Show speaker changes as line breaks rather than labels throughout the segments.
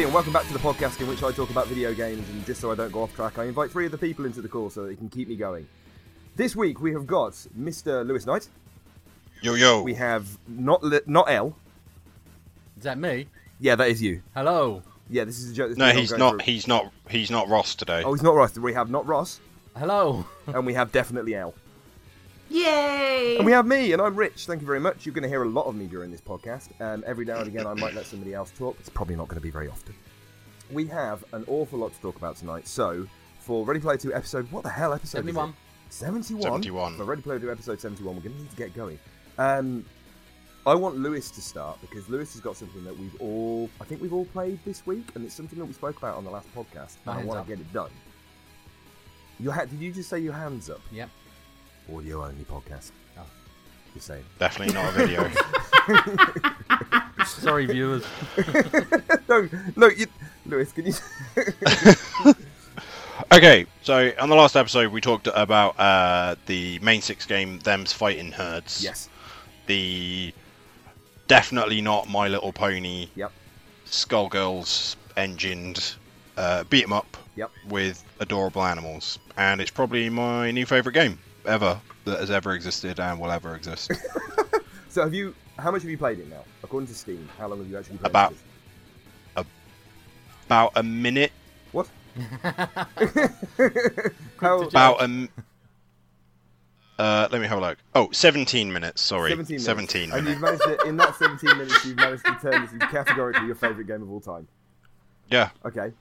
Hello, everybody, and welcome back to the podcast in which I talk about video games. And just so I don't go off track, I invite three of the people into the call so that they can keep me going. This week we have got Mr. Lewis Knight.
Yo yo.
We have not Li- not L.
Is that me?
Yeah, that is you.
Hello.
Yeah, this is a joke. that's
no,
been
he's
ongoing
not.
for-
He's not. He's not Ross today.
Oh, he's not Ross. We have not Ross,
Hello.
and we have definitely Elle.
Yay!
And we have me, and I'm Rich. Thank you very much. You're going to hear a lot of me during this podcast. Um, every now and again, I might let somebody else talk. It's probably not going to be very often. We have an awful lot to talk about tonight. So, for Ready Player 2 episode, what the hell episode?
71.
71?
71.
For Ready Player 2 episode 71, we're going to need to get going. Um, I want Lewis to start because Lewis has got something that we've all, I think we've all played this week, and it's something that we spoke about on the last podcast.
My
and I want
up.
to get it done. Your ha- did you just say your hands up?
Yep.
Audio only podcast.
Oh.
Just saying.
Definitely not a video.
Sorry, viewers.
no, no, you, Lewis, can you?
okay, so on the last episode we talked about uh, the Mane six game, them's fighting herds.
yes.
The definitely not My Little Pony,
Yep.
Skullgirls engined uh, beat 'em up
Yep.
with adorable animals, and it's probably my new favorite game ever that has ever existed and will ever exist.
So have you? How much have you played it now? According to Steam, how long have you actually played
About-
this?
about a minute.
What? how?
About a. Uh, let me have a look. Oh, 17 minutes. Sorry,
17 minutes.
17
And
minutes.
you've managed to, in that 17 minutes, you've managed to turn this into categorically your favourite game of all time.
Yeah.
Okay.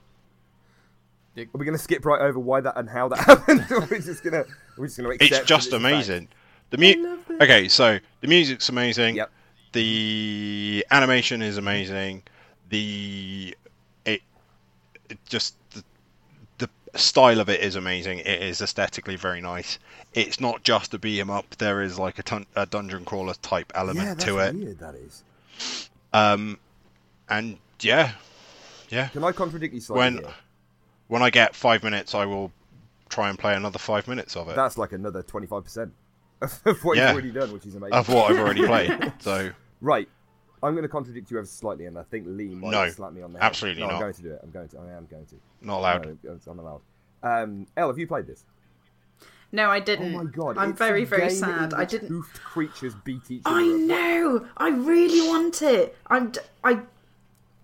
Are we going to skip right over why that and how that happened? or we're just going to we're just going to accept
it's just
a fact?
amazing. The mu- Okay, so the music's amazing.
Yep.
The animation is amazing. The it, it just the, the style of it is amazing. It is aesthetically very nice. It's not just a beat 'em up. There is like a, ton- a dungeon crawler type element
Yeah, that's
to it.
weird. That is.
Um, and yeah, yeah.
Can I contradict you slightly?
When
here?
when I get five minutes, I will try and play another five minutes of it
That's like another 25% of what
Yeah.
you've already done, which is amazing.
of what I've already played. So
Right. I'm going to contradict you ever slightly, and I think Lee might
No,
slap me on the head.
absolutely
no, I'm going to do it. I'm going to. I am going to.
not allowed.
No, I'm allowed. Um, Elle, have you played this?
No, I didn't.
Oh my god!
I'm
it's
very, very sad. I didn't.
Hoofed creatures beat each other.
I
up.
know. I really want it. I'm. d- I.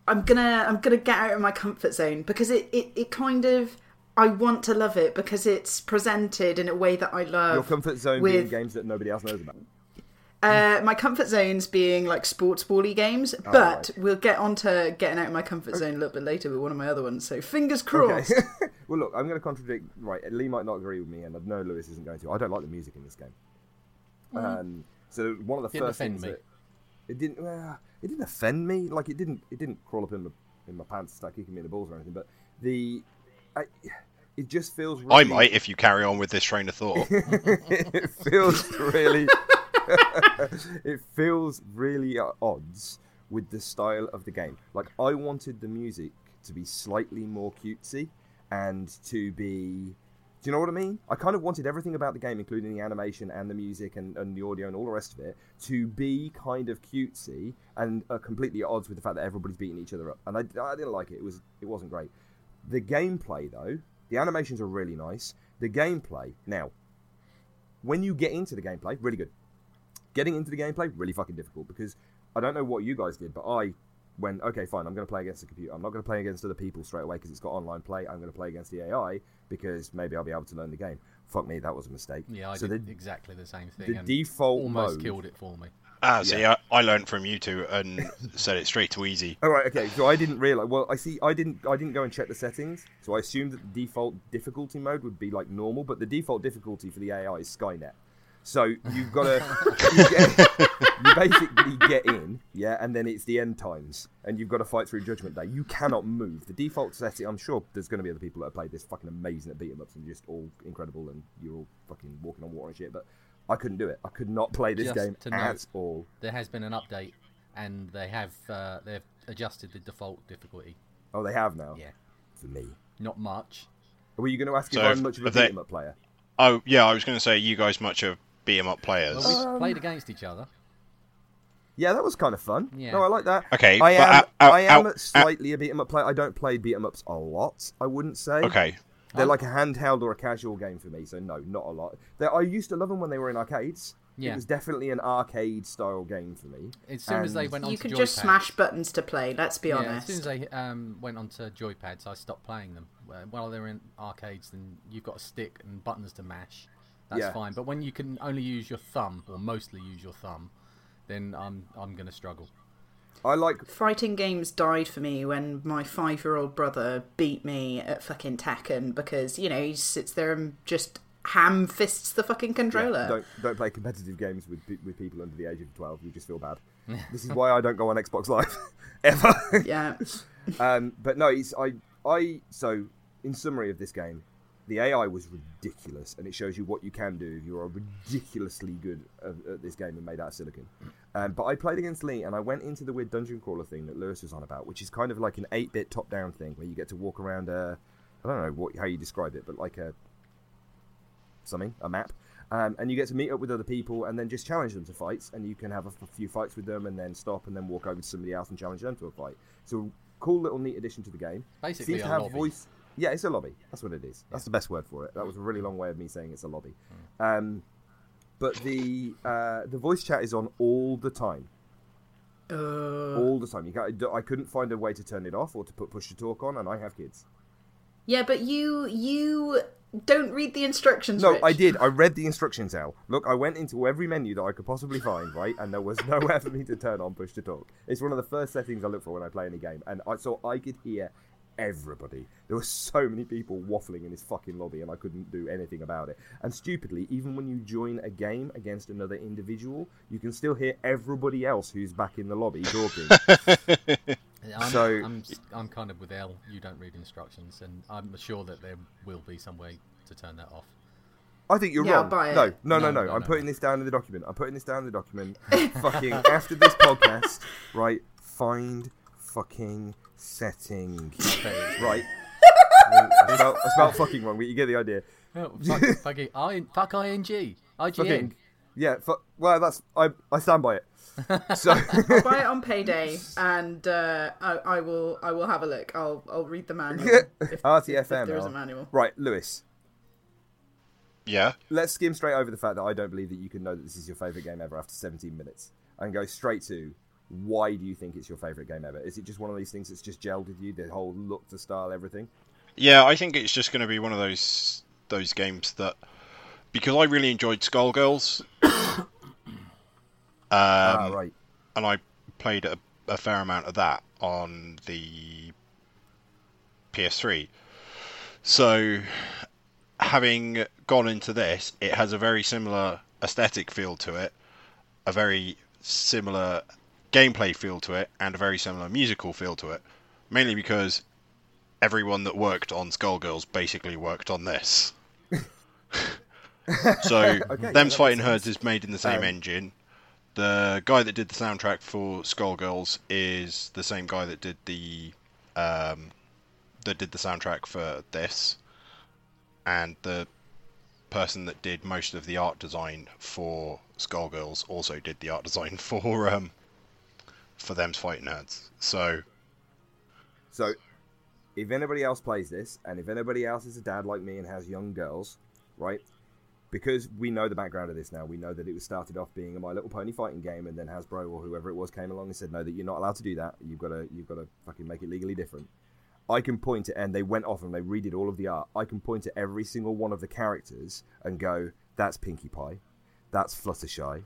I'm gonna. I'm gonna get out of my comfort zone because it. It. It kind of. I want to love it because it's presented in a way that I love.
Your comfort zone being games that nobody else knows about.
Uh, my comfort zones being like sports bally games, but
Oh, right.
we'll get on to getting out of my comfort zone a little bit later with one of my other ones. So fingers crossed.
Okay. well, look, I'm going to contradict. Right, Lee might not agree with me, and I know Lewis isn't going to. I don't like the music in this game. Um, so one of the
Didn't
first things
me.
that it didn't. Uh, it didn't offend me. Like it didn't. It didn't crawl up in my in my pants and start kicking me in the balls or anything. But the. I, it just feels. Really,
I might if you carry on with this train of thought.
it feels really it feels really at odds with the style of the game like i wanted the music to be slightly more cutesy and to be do you know what i mean i kind of wanted everything about the game including the animation and the music and, and the audio and all the rest of it to be kind of cutesy and uh, completely at odds with the fact that everybody's beating each other up and I, I didn't like it it was it wasn't great the gameplay though the animations are really nice the gameplay now when you get into the gameplay, really good. getting into the gameplay really fucking difficult because I don't know what you guys did, but I went okay, fine. I'm going to play against the computer. I'm not going to play against other people straight away because it's got online play. I'm going to play against the AI because maybe I'll be able to learn the game. Fuck me, that was a mistake.
Yeah, I
so
did
the,
exactly the same thing.
the
and
default
almost
mode.
killed it for me.
Ah, see,
Yeah.
I, I learned from you two and set it straight to easy.
All right, okay. So I didn't realize. Well, I see. I didn't. I didn't go and check the settings. So I assumed that the default difficulty mode would be like normal, but the default difficulty for the AI is Skynet. So you've got to. You, get- you basically get in, yeah, and then it's the end times, and you've got to fight through Judgment Day. You cannot move. The default setting. I'm sure there's going to be other people that have played this fucking amazing at beat 'em ups and just all incredible, and you're all fucking walking on water and shit. But I couldn't do it. I could not play this
Just
game
to note-
at all.
There has been an update, and they have uh, they've adjusted the default difficulty.
Oh, they have now.
Yeah,
For me.
not much.
Were you going to ask
So
if
if-
I'm much of a
if they-
beat 'em up player?
Oh, yeah, I was going to say, you guys much of beat 'em up players.
Well, we
Um,
played against each other.
Yeah, that was kind of fun.
Yeah.
No, I like that.
Okay,
I am.
out- out-
I am
out-
slightly a beat 'em up player. I don't play beat 'em ups a lot. I wouldn't say.
Okay,
They're like a handheld or a casual game for me. So no, not a lot. They're, I used to love them when they were in arcades.
Yeah.
It was definitely an arcade style game for me.
As soon as they went on
You
to
could
joypads,
just smash buttons to play. Let's be
yeah,
honest.
as soon as they um, went onto joypads, I stopped playing them. While they're in arcades, then you've got a stick and buttons to mash. That's
Yeah.
fine. But when you can only use your thumb, or mostly use your thumb, then I'm I'm gonna struggle.
I like.
Fighting games died for me when my five year old brother beat me at fucking Tekken because, you know, he sits there and just ham fists the fucking controller.
Don't don't play competitive games with with people under the age of twelve. You just feel bad. this is why I don't go on Xbox Live ever.
Yeah.
Um, but no, it's I I so in summary of this game, the AI was ridiculous, and it shows you what you can do if you are ridiculously good at, at this game and made out of silicon. Um, but I played against Lee, and I went into the weird dungeon crawler thing that Lewis was on about, which is kind of like an eight-bit top-down thing where you get to walk around a I don't know what how you describe it, but like a something a map. Um, and you get to meet up with other people and then just challenge them to fights, and you can have a few fights with them, and then stop, and then walk over to somebody else and challenge them to a fight. So cool little neat addition to the game.
Basically
Seems to have voice. Yeah, it's a lobby. That's what it is. That's the best word for it. That was a really long way of me saying it's a lobby. Um, but the uh, the voice chat is on all the time.
Uh,
All the time. You can't, I couldn't find a way to turn it off or to put push to talk on, and I have kids.
yeah, but you you don't read the instructions.
No,
Rich.
I did. I read the instructions, Al. Look, I went into every menu that I could possibly find, right, and there was nowhere for me to turn on push to talk. It's one of the first settings I look for when I play any game, and I so I could hear everybody. There were so many people waffling in this fucking lobby, and I couldn't do anything about it. And stupidly, even when you join a game against another individual, you can still hear everybody else who's back in the lobby talking.
I'm,
So-
I'm, I'm kind of with Elle. You don't read instructions, and I'm sure that there will be some way to turn that off.
I think you're
Yeah,
wrong.
buy it.
No, no, no,
No,
no.
no,
I'm
no,
putting
no.
this down in the document. I'm putting this down in the document. fucking after this podcast, right? Find fucking setting. right. I about, I spelled fucking wrong, but you get the idea.
Oh, fuck, fuck, it. I, fuck ing. IGN.
Fucking yeah. Fu- well, that's I. I stand by it. So
I'll buy it on payday, and uh, I, I will I will have a look. I'll I'll read the manual. if, if
RTFM.
there is a manual.
Right, Lewis.
yeah.
Let's skim straight over the fact that I don't believe that you can know that this is your favorite game ever after 17 minutes, and go straight to why do you think it's your favorite game ever? Is it just one of these things that's just gelled with you, the whole look, the style, everything?
Yeah, I think it's just going to be one of those those games that because I really enjoyed Skullgirls, um,
ah, right.
and I played a, a fair amount of that on the PS3. So, having gone into this, it has a very similar aesthetic feel to it, a very similar gameplay feel to it, and a very similar musical feel to it. Mainly because everyone that worked on Skullgirls basically worked on this. so,
Okay,
Them's
that
Fighting Herds is made in the same
Um,
engine. The guy that did the soundtrack for Skullgirls is the same guy that did the um, that did the soundtrack for this, and the person that did most of the art design for Skullgirls also did the art design for um, for Them's Fighting Herds. So
So, if anybody else plays this, and if anybody else is a dad like me and has young girls, right? because we know the background of this now. We know that it was started off being a My Little Pony fighting game, and then Hasbro or whoever it was came along and said, "No, that you're not allowed to do that. You've got to, you've got to fucking make it legally different." I can point to, and they went off and they redid all of the art. I can point to every single one of the characters and go, "That's Pinkie Pie, that's Fluttershy,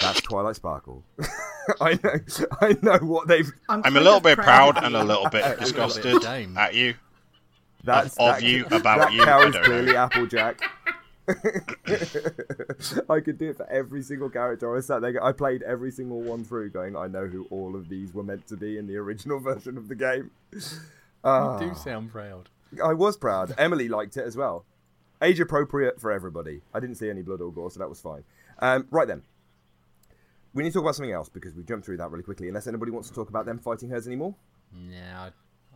that's Twilight Sparkle." I know, I know what they've.
I'm
kind
a little bit proud
of
and a little bit
bit
disgusted at you.
That's
of
that-
you, about
that
you, I
cow is
don't know.
clearly Applejack. I could do it for every single character. I sat there. I played every single one through, going, I know who all of these were meant to be in the original version of the game. Ah,
You do sound proud.
I was proud. Emily liked it as well. Age appropriate for everybody. I didn't see any blood or gore, so that was fine. Um, right then, we need to talk about something else because we jumped through that really quickly. Unless anybody wants to talk about them fighting herds anymore.
Yeah, I,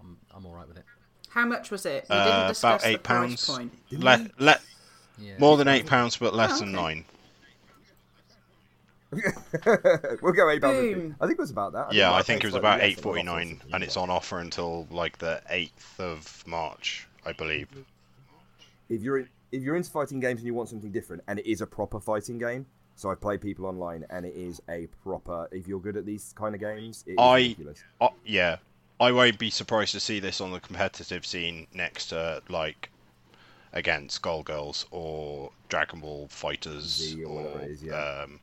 I'm, I'm all right with it.
How much was it? We
Uh,
didn't discuss
about
the
eight
price
pounds.
point.
Le- le-
Yeah.
more than eight pounds, but less
Oh,
than
okay.
nine.
we'll go eight pounds.
Boom.
I think it was about that.
Yeah,
might
I think it was about
less
eight
on
forty
offer or
nine,
something
and it's on offer until like the eighth of March, I believe.
if you're if you're into fighting games and you want something different, and it is a proper fighting game. So I play people online, and it is a proper. If you're good at these kind of games, it is
I-
ridiculous.
Uh, yeah, I won't be surprised to see this on the competitive scene next to like again Skullgirls or Dragon Ball Fighters
Z or
or,
whatever it is, yeah.
um,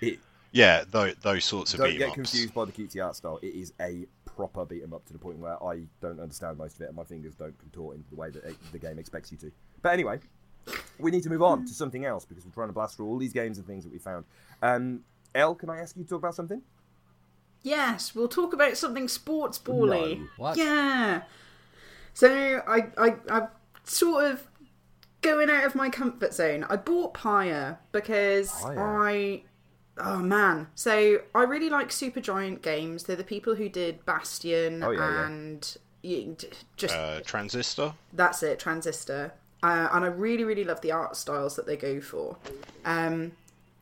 It,
yeah, those, those sorts of
don't get
'em
confused by the cutesy art style. It is a proper beat 'em up to the point where I don't understand most of it, and my fingers don't contort into the way that it, the game expects you to. But anyway, we need to move on to something else because we're trying to blast through all these games and things that we found. Um, Elle, can I ask you to talk about something?
Yes, we'll talk about something sports bally.
No.
What?
Yeah. So I, I, I'm sort of going out of my comfort zone. I bought Pyre because
Pyre?
I, oh man. So I really like Supergiant games. They're the people who did Bastion
Oh, yeah, yeah.
and just
Uh, Transistor.
that's it, Transistor. Uh, and I really, really love the art styles that they go for. Um,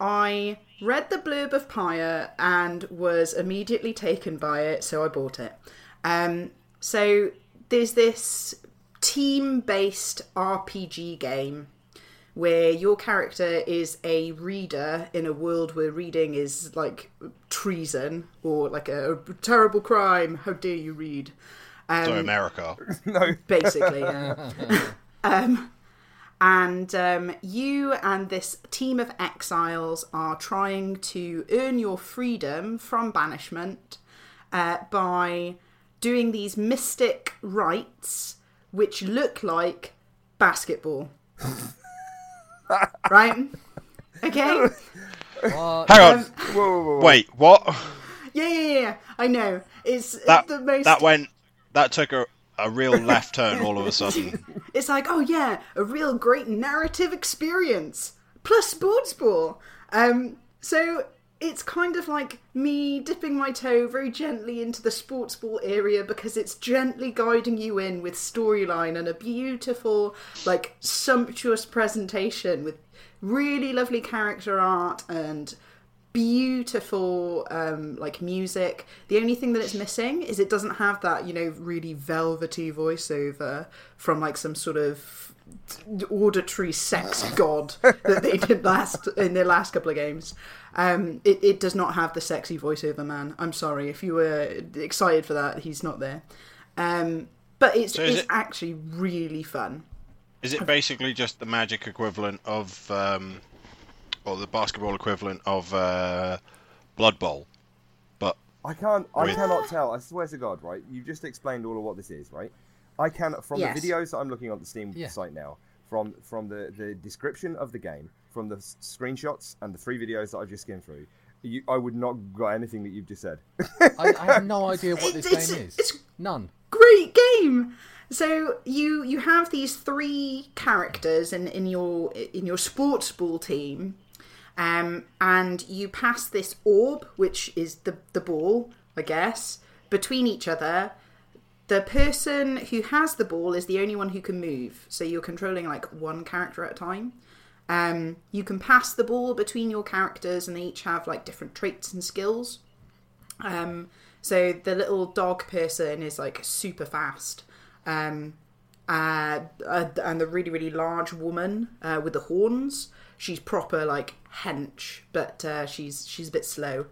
I read the blurb of Pyre and was immediately taken by it, so I bought it. Um, so there's this team based RPG game where your character is a reader in a world where reading is like treason or like a, terrible crime. How dare you read? Um,
so America.
no.
basically. yeah. um, and um, you and this team of exiles are trying to earn your freedom from banishment uh, by doing these mystic rites which look like basketball. right? Okay?
What?
Hang on.
Um,
Whoa, whoa, whoa, whoa.
Wait, what?
Yeah, yeah, yeah. I know. It's
That
the most.
that went. That took a, a real left turn all of a sudden.
It's like, oh yeah, a real great narrative experience plus sports ball. Um, so it's kind of like me dipping my toe very gently into the sports ball area because it's gently guiding you in with storyline and a beautiful, like sumptuous presentation with really lovely character art and beautiful um like music. The only thing that it's missing is it doesn't have that you know really velvety voiceover from like some sort of auditory sex god that they did last in their last couple of games. Um it, it does not have the sexy voiceover man. I'm sorry. If you were excited for that he's not there. Um but it's,
So
it's
it-
actually really fun.
Is it basically just the magic equivalent of, um, or the basketball equivalent of uh, Blood Bowl? But
I can't. I
With-
cannot tell. I swear to God, right? You've just explained all of what this is, right? I can from
Yes.
the videos that I'm looking on the Steam
Yeah.
site now, from from the the description of the game, from the s- screenshots and the three videos that I've just skimmed through. You, I would not got anything that you've just said.
I, I have no idea what this
It's-
game is.
it's-
None.
great game so you you have these three characters in in your in your sports ball team um and you pass this orb which is the the ball i guess between each other. The person who has the ball is the only one who can move so you're controlling like one character at a time. Um you can pass the ball between your characters and they each have like different traits and skills. Um, so the little dog person is like super fast. Um, uh, uh, and the really, really large woman uh, with the horns, she's proper like hench, but uh, she's she's a bit slow.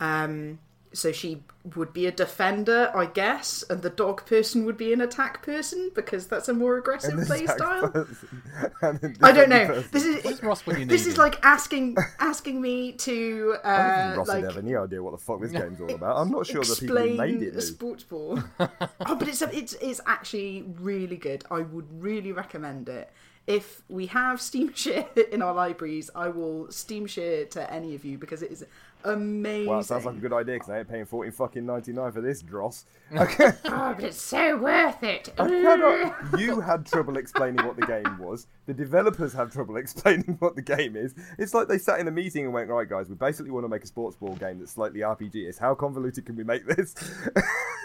Um, so she would be a defender, I guess, and the dog person would be an attack person because that's a more aggressive
And the
play style.
person- and the
I don't know.
person.
This is
Where's Ross when you
this is like asking asking me to
I don't
uh,
think Ross
like
would have any idea what the fuck this game's all about. I'm not sure the people who
explain
made it
a sports ball. oh, but it's it's it's actually really good. I would really recommend it. If we have Steam Share in our libraries, I will Steam Share to any of you because it is amazing.
Well, it sounds like a good idea because I ain't paying fourteen fucking ninety nine for this dross. Okay.
Oh, but it's so worth it.
I cannot. You had trouble explaining what the game was. The developers have trouble explaining what the game is. It's like they sat in a meeting and went, "Right, guys, we basically want to make a sports ball game that's slightly RPG. Is how convoluted can we make this?"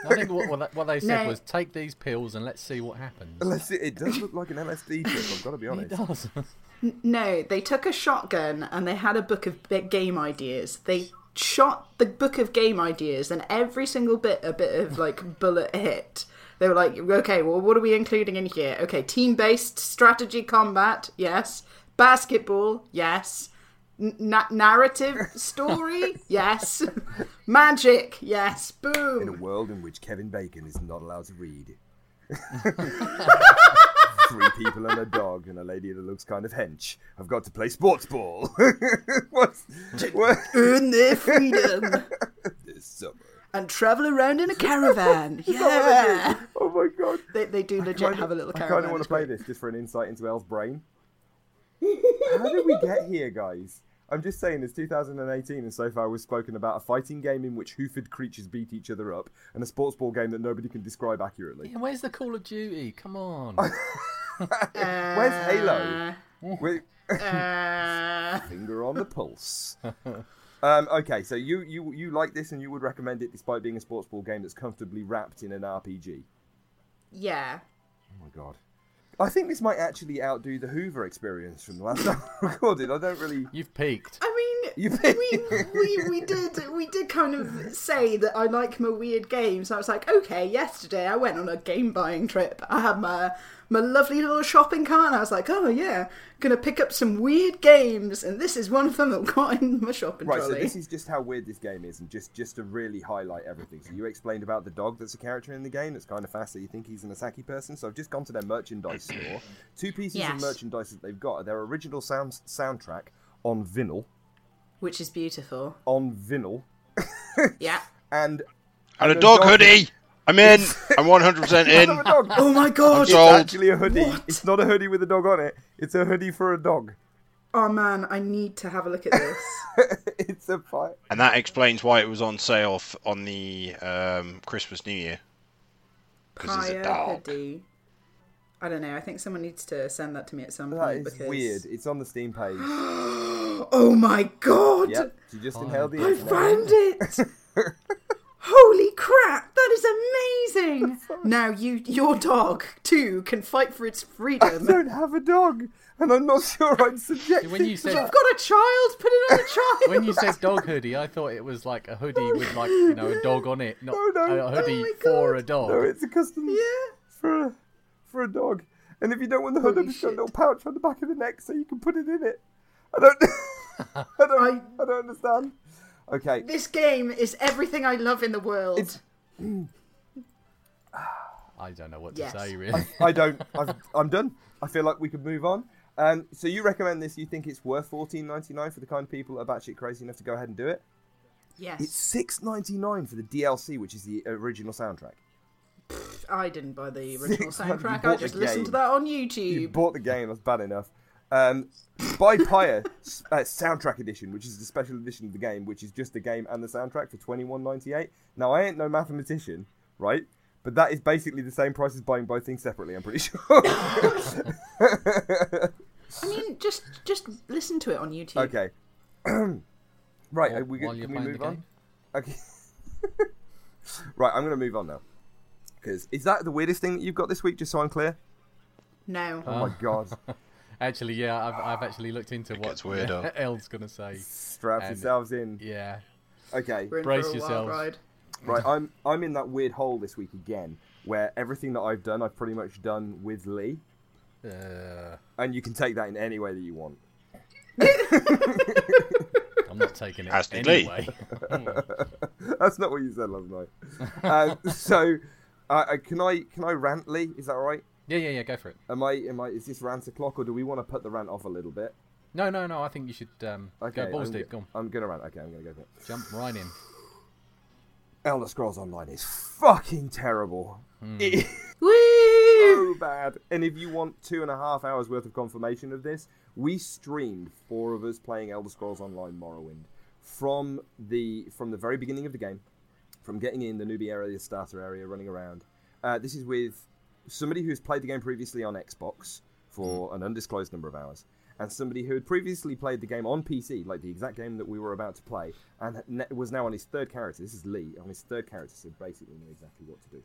I think what, what, they- what they said
No.
was take these pills and let's see what happens.
Let's see, it does look like an LSD trip. I've got to be honest.
It does.
No, they took a shotgun and they had a book of game ideas. They shot the book of game ideas, and every single bit, a bit of like bullet hit. They were like, okay, well, what are we including in here? Okay, team based strategy combat, yes. Basketball, yes. Na- narrative story, yes. Magic, yes. Boom.
In a world in which Kevin Bacon is not allowed to read. Three people and a dog and a lady that looks kind of hench. I've got to play sports ball. What's what?
Earn their freedom
This summer.
and travel around in a caravan.
Is that what they
Yeah.
Oh my god.
They, they do legit
Kinda-
have a little
I kind of want to play this just for an insight into Elle's brain. How did we get here, guys? I'm just saying, it's 2018, and so far we've spoken about a fighting game in which hoofed creatures beat each other up, and a sports ball game that nobody can describe accurately.
Yeah, where's the Call of Duty? Come on.
Where's Halo? Wait,
Uh,
finger on the pulse. Um, okay, so you, you you like this and you would recommend it despite being a sports ball game that's comfortably wrapped in an RPG.
yeah.
Oh my god. I think this might actually outdo the Hoover experience from the last time I recorded. I don't really.
You've peaked.
I mean,
You
we, we we did we did kind of say that I like my weird games. I was like, okay, yesterday I went on a game buying trip. I had my my lovely little shopping cart, and I was like, oh yeah, gonna pick up some weird games, and this is one of them that got in my shopping
Right, so this is just how weird this game is, and just just to really highlight everything. So you explained about the dog that's a character in the game that's kind of fast, so you think he's an Asaki person. So I've just gone to their merchandise store. Two pieces of
Yes.
merchandise that they've got are their original sound soundtrack on vinyl,
Which is beautiful.
on vinyl,
Yeah.
and
And a
the
dog
dog-
hoodie. I'm in. I'm 100% in.
Oh my god.
It's
sold.
actually a hoodie.
What?
It's not a hoodie with a dog on it. It's a hoodie for a dog.
Oh man, I need to have a look at this.
it's a fight.
And that explains why it was on sale f- on the um, Christmas New Year. Because it's a dog.
hoodie. I don't know. I think someone needs to send that to me at some
That
point
is
because
weird. It's on the Steam page.
Oh my god!
yep. You just inhaled the
I found it. Holy crap! That is amazing. now you, your dog too, can fight for its freedom.
I don't have a dog, and I'm not sure I'm subjected.
When you said
You've got a child. Put it on a child.
when you said dog hoodie, I thought it was like a hoodie oh, with like you know a dog on it, not
No, no.
a hoodie
Oh
for a dog.
No, it's a custom
yeah.
for a, for a dog. And if you don't want the hood,
Holy
I've just got a little pouch on the back of the neck so you can put it in it. I don't. I don't. I, don't understand. Okay.
This game is everything I love in the world.
It's-
I don't know what
Yes.
to say really.
I don't. I've, I'm done. I feel like we could move on. Um, so you recommend this? You think it's worth fourteen ninety nine for the kind of people that are batshit crazy enough to go ahead and do it?
yes.
It's six ninety nine for the DLC, which is the original soundtrack.
I didn't buy the original
Six hundred- you
soundtrack. I just listened to that on YouTube.
You bought the game. That's bad enough. Um, buy Pyre uh, soundtrack edition, which is the special edition of the game, which is just the game and the soundtrack for twenty one ninety eight. Now I ain't no mathematician, right? But that is basically the same price as buying both things separately. I'm pretty sure.
I mean, just just listen to it on YouTube.
okay. right.
While-
are we,
while
good-
you're
can we move
the
on? Okay. right. I'm going to move on now. Because is that the weirdest thing that you've got this week? Just so I'm clear.
No.
Oh my god.
Actually, yeah, I've, I've actually looked into
It
what
gets weirder.
Elle's gonna say.
Strap
And-
yourselves in.
Yeah,
Okay.
We're in
Brace
for a
yourselves.
wild ride.
Right, I'm I'm in that weird hole this week again, where everything that I've done, I've pretty much done with Lee,
uh,
and you can take that in any way that you want.
I'm not taking it
As Lee.
anyway.
That's not what you said last night. um, so, uh, uh, can I can I rant, Lee? Is that all right?
Yeah, yeah, yeah. Go for it.
Am I am I? Is this rant o'clock, or do we want to put the rant off a little bit?
No, no, no. I think you should um,
Okay,
go balls
I'm,
deep.
go-
Go on,
I'm gonna rant. Okay, I'm gonna go for it.
jump right in.
Elder Scrolls Online is fucking terrible. It is so bad. And if you want two and a half hours worth of confirmation of this, we streamed four of us playing Elder Scrolls Online Morrowind from the from the very beginning of the game, from getting in the newbie area, the starter area, running around. Uh, this is with somebody who's played the game previously on Xbox for an undisclosed number of hours, and somebody who had previously played the game on PC, like the exact game that we were about to play, and was now on his third character. This is Lee on his third character, so basically knew exactly what to do.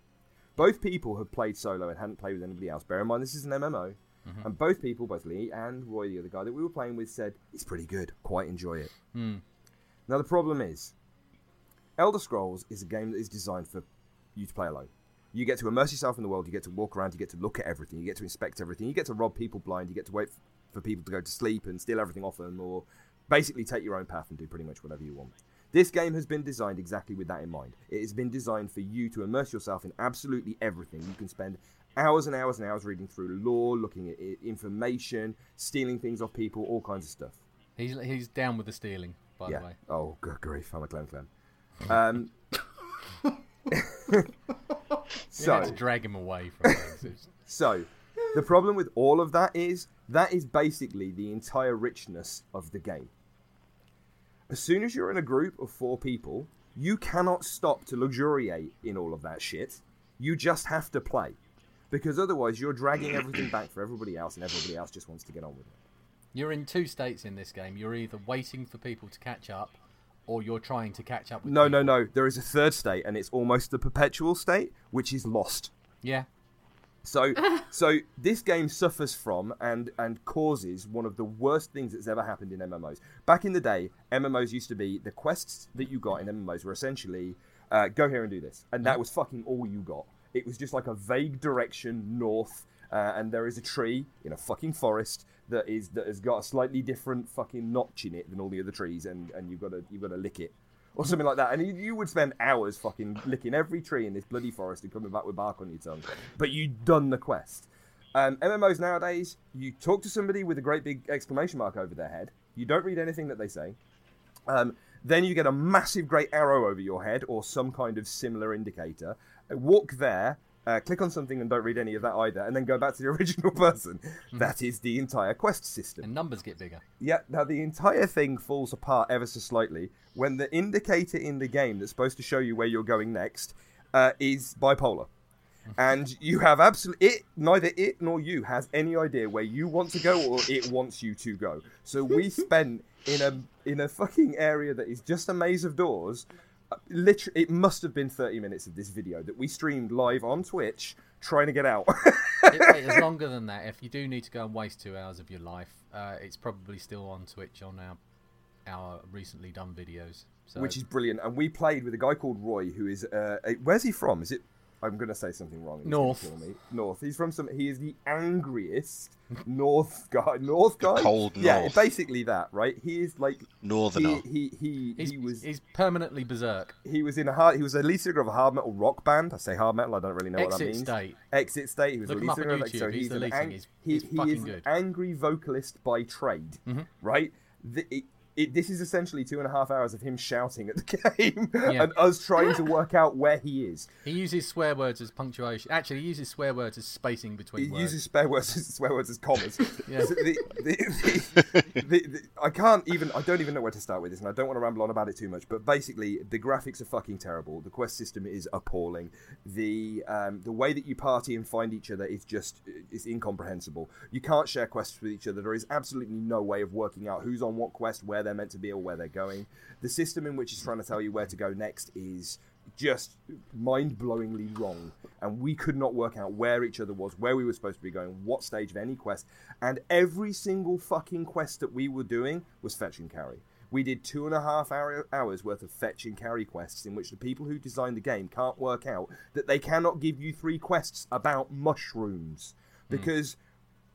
Both people have played solo and hadn't played with anybody else. Bear in mind, this is an MMO. And both people, both Lee and Roy, the other guy that we were playing with, said, It's pretty good. Quite enjoy it.
Hmm.
Now, the problem is, Elder Scrolls is a game that is designed for you to play alone. You get to immerse yourself in the world, you get to walk around, you get to look at everything, you get to inspect everything, you get to rob people blind, you get to wait f- for people to go to sleep and steal everything off them, or basically take your own path and do pretty much whatever you want. This game has been designed exactly with that in mind. It has been designed for you to immerse yourself in absolutely everything. You can spend hours and hours and hours reading through lore, looking at information, stealing things off people, all kinds of stuff.
He's he's down with the stealing, by
yeah.
the way.
Oh, good grief, I'm a clem clem. Um,
Had to
so,
drag him away from things.
So, the problem with all of that is that is basically the entire richness of the game. As soon as you're in a group of four people, you cannot stop to luxuriate in all of that shit. You just have to play. Because otherwise, you're dragging everything back for everybody else, and everybody else just wants to get on with it.
You're in two states in this game. You're either waiting for people to catch up, or you're trying to catch up with.
No,
people.
no, no. There is a third state, and it's almost the perpetual state, which is lost.
Yeah,
So, so this game suffers from and and causes one of the worst things that's ever happened in MMOs. Back in the day, MMOs used to be the quests that you got in MMOs were essentially uh, go here and do this, and that was fucking all you got. It was just like a vague direction north, uh, and there is a tree in a fucking forest that is that has got a slightly different fucking notch in it than all the other trees, and and you've got to you've got to lick it or something like that. And you, you would spend hours fucking licking every tree in this bloody forest and coming back with bark on your tongue. But you'd done the quest. Um, MMOs nowadays, you talk to somebody with a great big exclamation mark over their head. You don't read anything that they say. Um, then you get a massive great arrow over your head or some kind of similar indicator. Walk there, uh, click on something and don't read any of that either, and then go back to the original person. That is the entire quest system.
and numbers get bigger.
Yeah, now the entire thing falls apart ever so slightly when the indicator in the game that's supposed to show you where you're going next uh, is bipolar. And you have absolutely it. Neither it nor you has any idea where you want to go or it wants you to go. So we spent in a in a fucking area that is just a maze of doors. Literally, it must have been 30 minutes of this video that we streamed live on Twitch trying to get out.
It, it's longer than that. If you do need to go and waste two hours of your life, uh, it's probably still on Twitch on our our recently done videos. So
which is brilliant. And we played with a guy called Roy, who is uh, where's he from? Is it? I'm going to say something wrong. He's
North.
kill me. North. He's from some. He is the angriest North guy. North guy.
cold
Yeah,
North.
basically that, right? He is like
Northerner.
He he he,
he's,
he was
he's permanently berserk.
he was in a hard. He was a lead singer of a hard metal rock band. I say hard metal. I don't really know what that
Exit
means.
State.
Exit State. He was
Look
a lead singer of
YouTube.
so
He's
he's,
the
an
lead
ang-
singer. He's-
he,
he's
he
fucking
is
good.
an angry vocalist by trade,
Mm-hmm.
right? The, it, it, this is essentially two and a half hours of him shouting at the game
Yeah.
and us trying to work out where he is.
He uses swear words as punctuation. Actually, he uses swear words as spacing
He
between words.
He uses swear words as swear words as commas.
Yeah.
So the, the, the, the, the, I can't even. I don't even know where to start with this, and I don't want to ramble on about it too much. But basically, the graphics are fucking terrible. The quest system is appalling. The um, the way that you party and find each other is just is incomprehensible. You can't share quests with each other. There is absolutely no way of working out who's on what quest, where they're meant to be, or where they're going. The system in which it's trying to tell you where to go next is just mind-blowingly wrong. And we could not work out where each other was where we were supposed to be going what stage of any quest. And every single fucking quest that we were doing was fetch and carry. We did two and a half hour, hours worth of fetch and carry quests in which the people who designed the game can't work out that they cannot give you three quests about mushrooms. Hmm. Because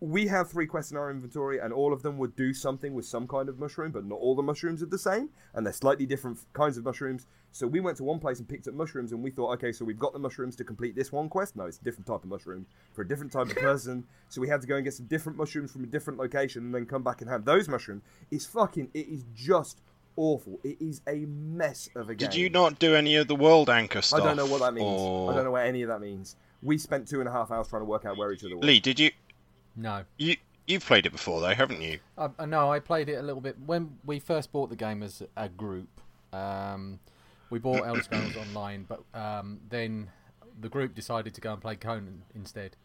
we have three quests in our inventory, and all of them would do something with some kind of mushroom, but not all the mushrooms are the same, and they're slightly different kinds of mushrooms. So we went to one place and picked up mushrooms, and we thought, okay, so we've got the mushrooms to complete this one quest. No, it's a different type of mushroom for a different type of person. So we had to go and get some different mushrooms from a different location, and then come back and have those mushrooms. It's fucking. It is just awful. It is a mess of a game.
Did you not do any of the world anchor stuff?
I don't know what that means.
or-
I don't know what any of that means. We spent two and a half hours trying to work out where each other was.
Lee, did you?
No.
You you've played it before though, haven't you?
I, I I played it a little bit when we first bought the game as a group. Um, we bought Elder Scrolls Online, but um, then the group decided to go and play Conan instead.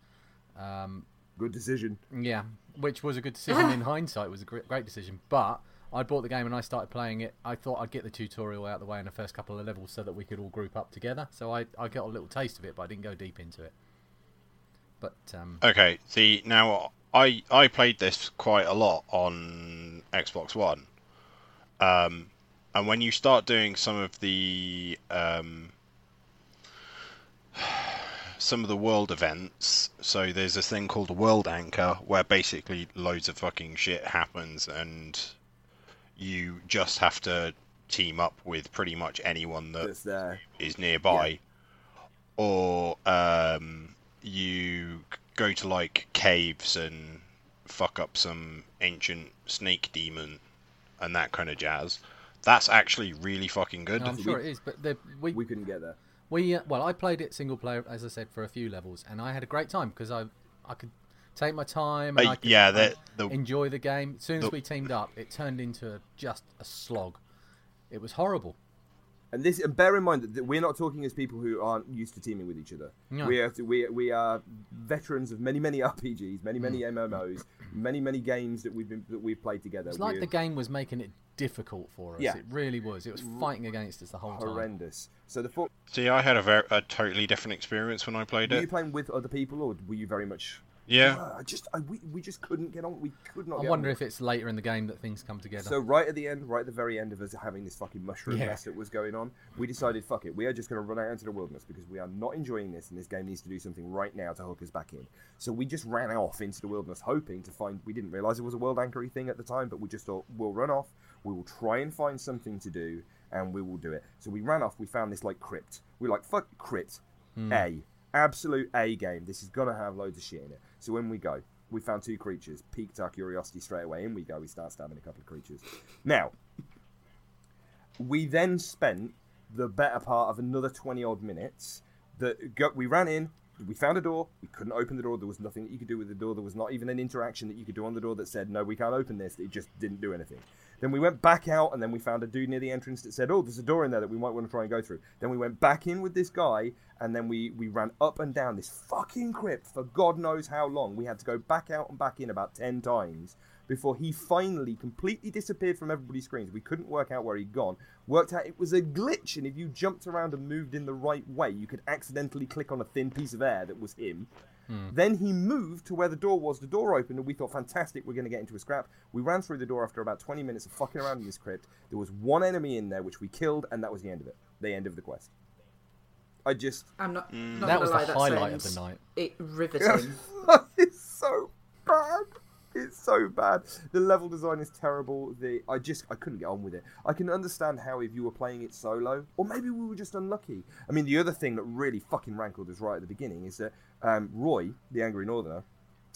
Um,
Good decision.
yeah, which was a good decision in hindsight. It was a great, great decision. But I bought the game and I started playing it. I thought I'd get the tutorial out of the way in the first couple of levels so that we could all group up together. So I, I got a little taste of it, but I didn't go deep into it. But um,
Okay, see now I I played this quite a lot on Xbox One. Um, and when you start doing some of the um, some of the world events, so there's this thing called a world anchor where basically loads of fucking shit happens and you just have to team up with pretty much anyone that
That's there.
is nearby, or um, you go to like caves and fuck up some ancient snake demon and that kind of jazz. That's actually really fucking good.
no, I'm sure it is. But the, we
We couldn't get there.
We uh, well, I played it single player, as I said, for a few levels, and I had a great time because I I could take my time and
Uh,
I could
yeah, the- the-
enjoy the game. As soon as
the-
we teamed up, it turned into just a slog. It was horrible.
And this, and bear in mind that- that we're not talking as people who aren't used to teaming with each other.
No.
We are, we, we are veterans of many, many RPGs, many, many. MMOs, many, many games that we've been that we've played together.
It's like
We're
the game was making it difficult for us.
Yeah.
It really was. It was fighting against us the whole time.
horrendous. So the fo-
See, I had a very a totally different experience when I played it.
were you playing with other people, or were you very much?
Yeah,
Uh, I just, I, we, we just couldn't get on. We could not.
I
get
wonder
on.
if it's later in the game that things come together.
So right at the end, right at the very end of us having this fucking mushroom
Yeah.
mess that was going on, we decided, fuck it, we are just going to run out into the wilderness because we are not enjoying this, and this game needs to do something right now to hook us back in. So we just ran off into the wilderness, hoping to find. We didn't realize it was a world anchory thing at the time, but we just thought we'll run off, we will try and find something to do, and we will do it. So we ran off. We found this like crypt. We were like, fuck crypt, A, absolute A game. This is gonna have loads of shit in it. So when we go, we found two creatures. Piqued our curiosity straight away. In we go. We start stabbing a couple of creatures. Now, we then spent the better part of another 20 odd minutes that go, we ran in we found a door we couldn't open the door there was nothing that you could do with the door there was not even an interaction that you could do on the door that said no we can't open this it just didn't do anything then we went back out and then we found a dude near the entrance that said oh there's a door in there that we might want to try and go through then we went back in with this guy and then we we ran up and down this fucking crypt for god knows how long we had to go back out and back in about 10 times before he finally completely disappeared from everybody's screens. We couldn't work out where he'd gone. Worked out it was a glitch, and if you jumped around and moved in the right way, you could accidentally click on a thin piece of air that was him. Hmm. Then he moved to where the door was. The door opened, and we thought, fantastic, we're going to get into a scrap. We ran through the door after about 20 minutes of fucking around in this crypt. There was one enemy in there, which we killed, and that was the end of it. The end of the quest. I just.
I'm not. Hmm. not
That
gonna
was the
lie, that
highlight of the night.
It riveting.
it's so bad. It's so bad. The level design is terrible. The I just I couldn't get on with it. I can understand how if you were playing it solo, or maybe we were just unlucky. I mean, the other thing that really fucking rankled us right at the beginning is that um, Roy, the Angry Northerner,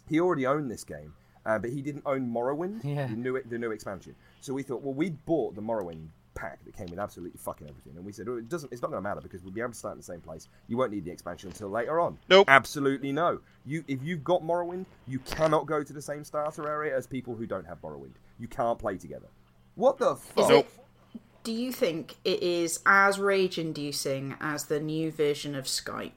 he already owned this game, uh, but he didn't own Morrowind,
Yeah.
the new the new expansion. So we thought, well, we bought the Morrowind pack that came with absolutely fucking everything, and we said, oh, it doesn't, it's not going to matter because we'll be able to start in the same place. You won't need the expansion until later on.
Nope.
Absolutely no. You, if you've got Morrowind, you cannot go to the same starter area as people who don't have Morrowind. You can't play together. What the fuck?
Nope.
Do you think it is as rage-inducing as the new version of Skype?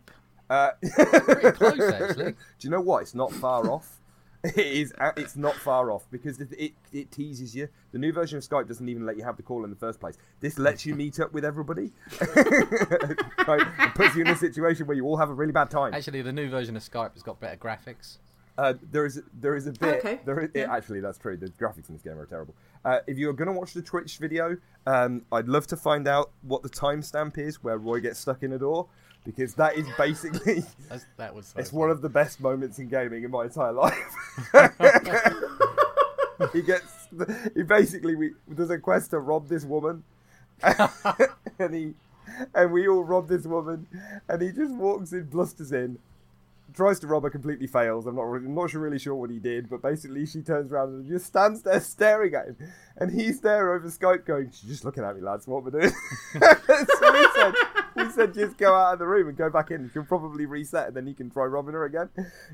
Uh,
Pretty close, actually.
Do you know what? It's not far off. It is. uh, It's not far off because it, it it teases you. The new version of Skype doesn't even let you have the call in the first place. This lets you meet up with everybody. right? It puts you in a situation where you all have a really bad time.
Actually, the new version of Skype has got better graphics.
Uh, there is there is a bit.
Okay,
There is,
yeah.
actually that's true. The graphics in this game are terrible. Uh, if you're going to watch the Twitch video, um, I'd love to find out what the timestamp is where Roy gets stuck in a door, because that is basically
That's, that was. So
it's
funny.
one of the best moments in gaming in my entire life. he gets he basically we there's a quest to rob this woman, and he and we all rob this woman, and he just walks in, blusters in, tries to rob her, completely fails. I'm not really, I'm not sure, really sure what he did, but basically she turns around and just stands there staring at him, and he's there over Skype going, "She's just looking at me, lads. What we're doing." so we said, we said, just go out of the room and go back in. You can probably reset, and then you can try robbing her again.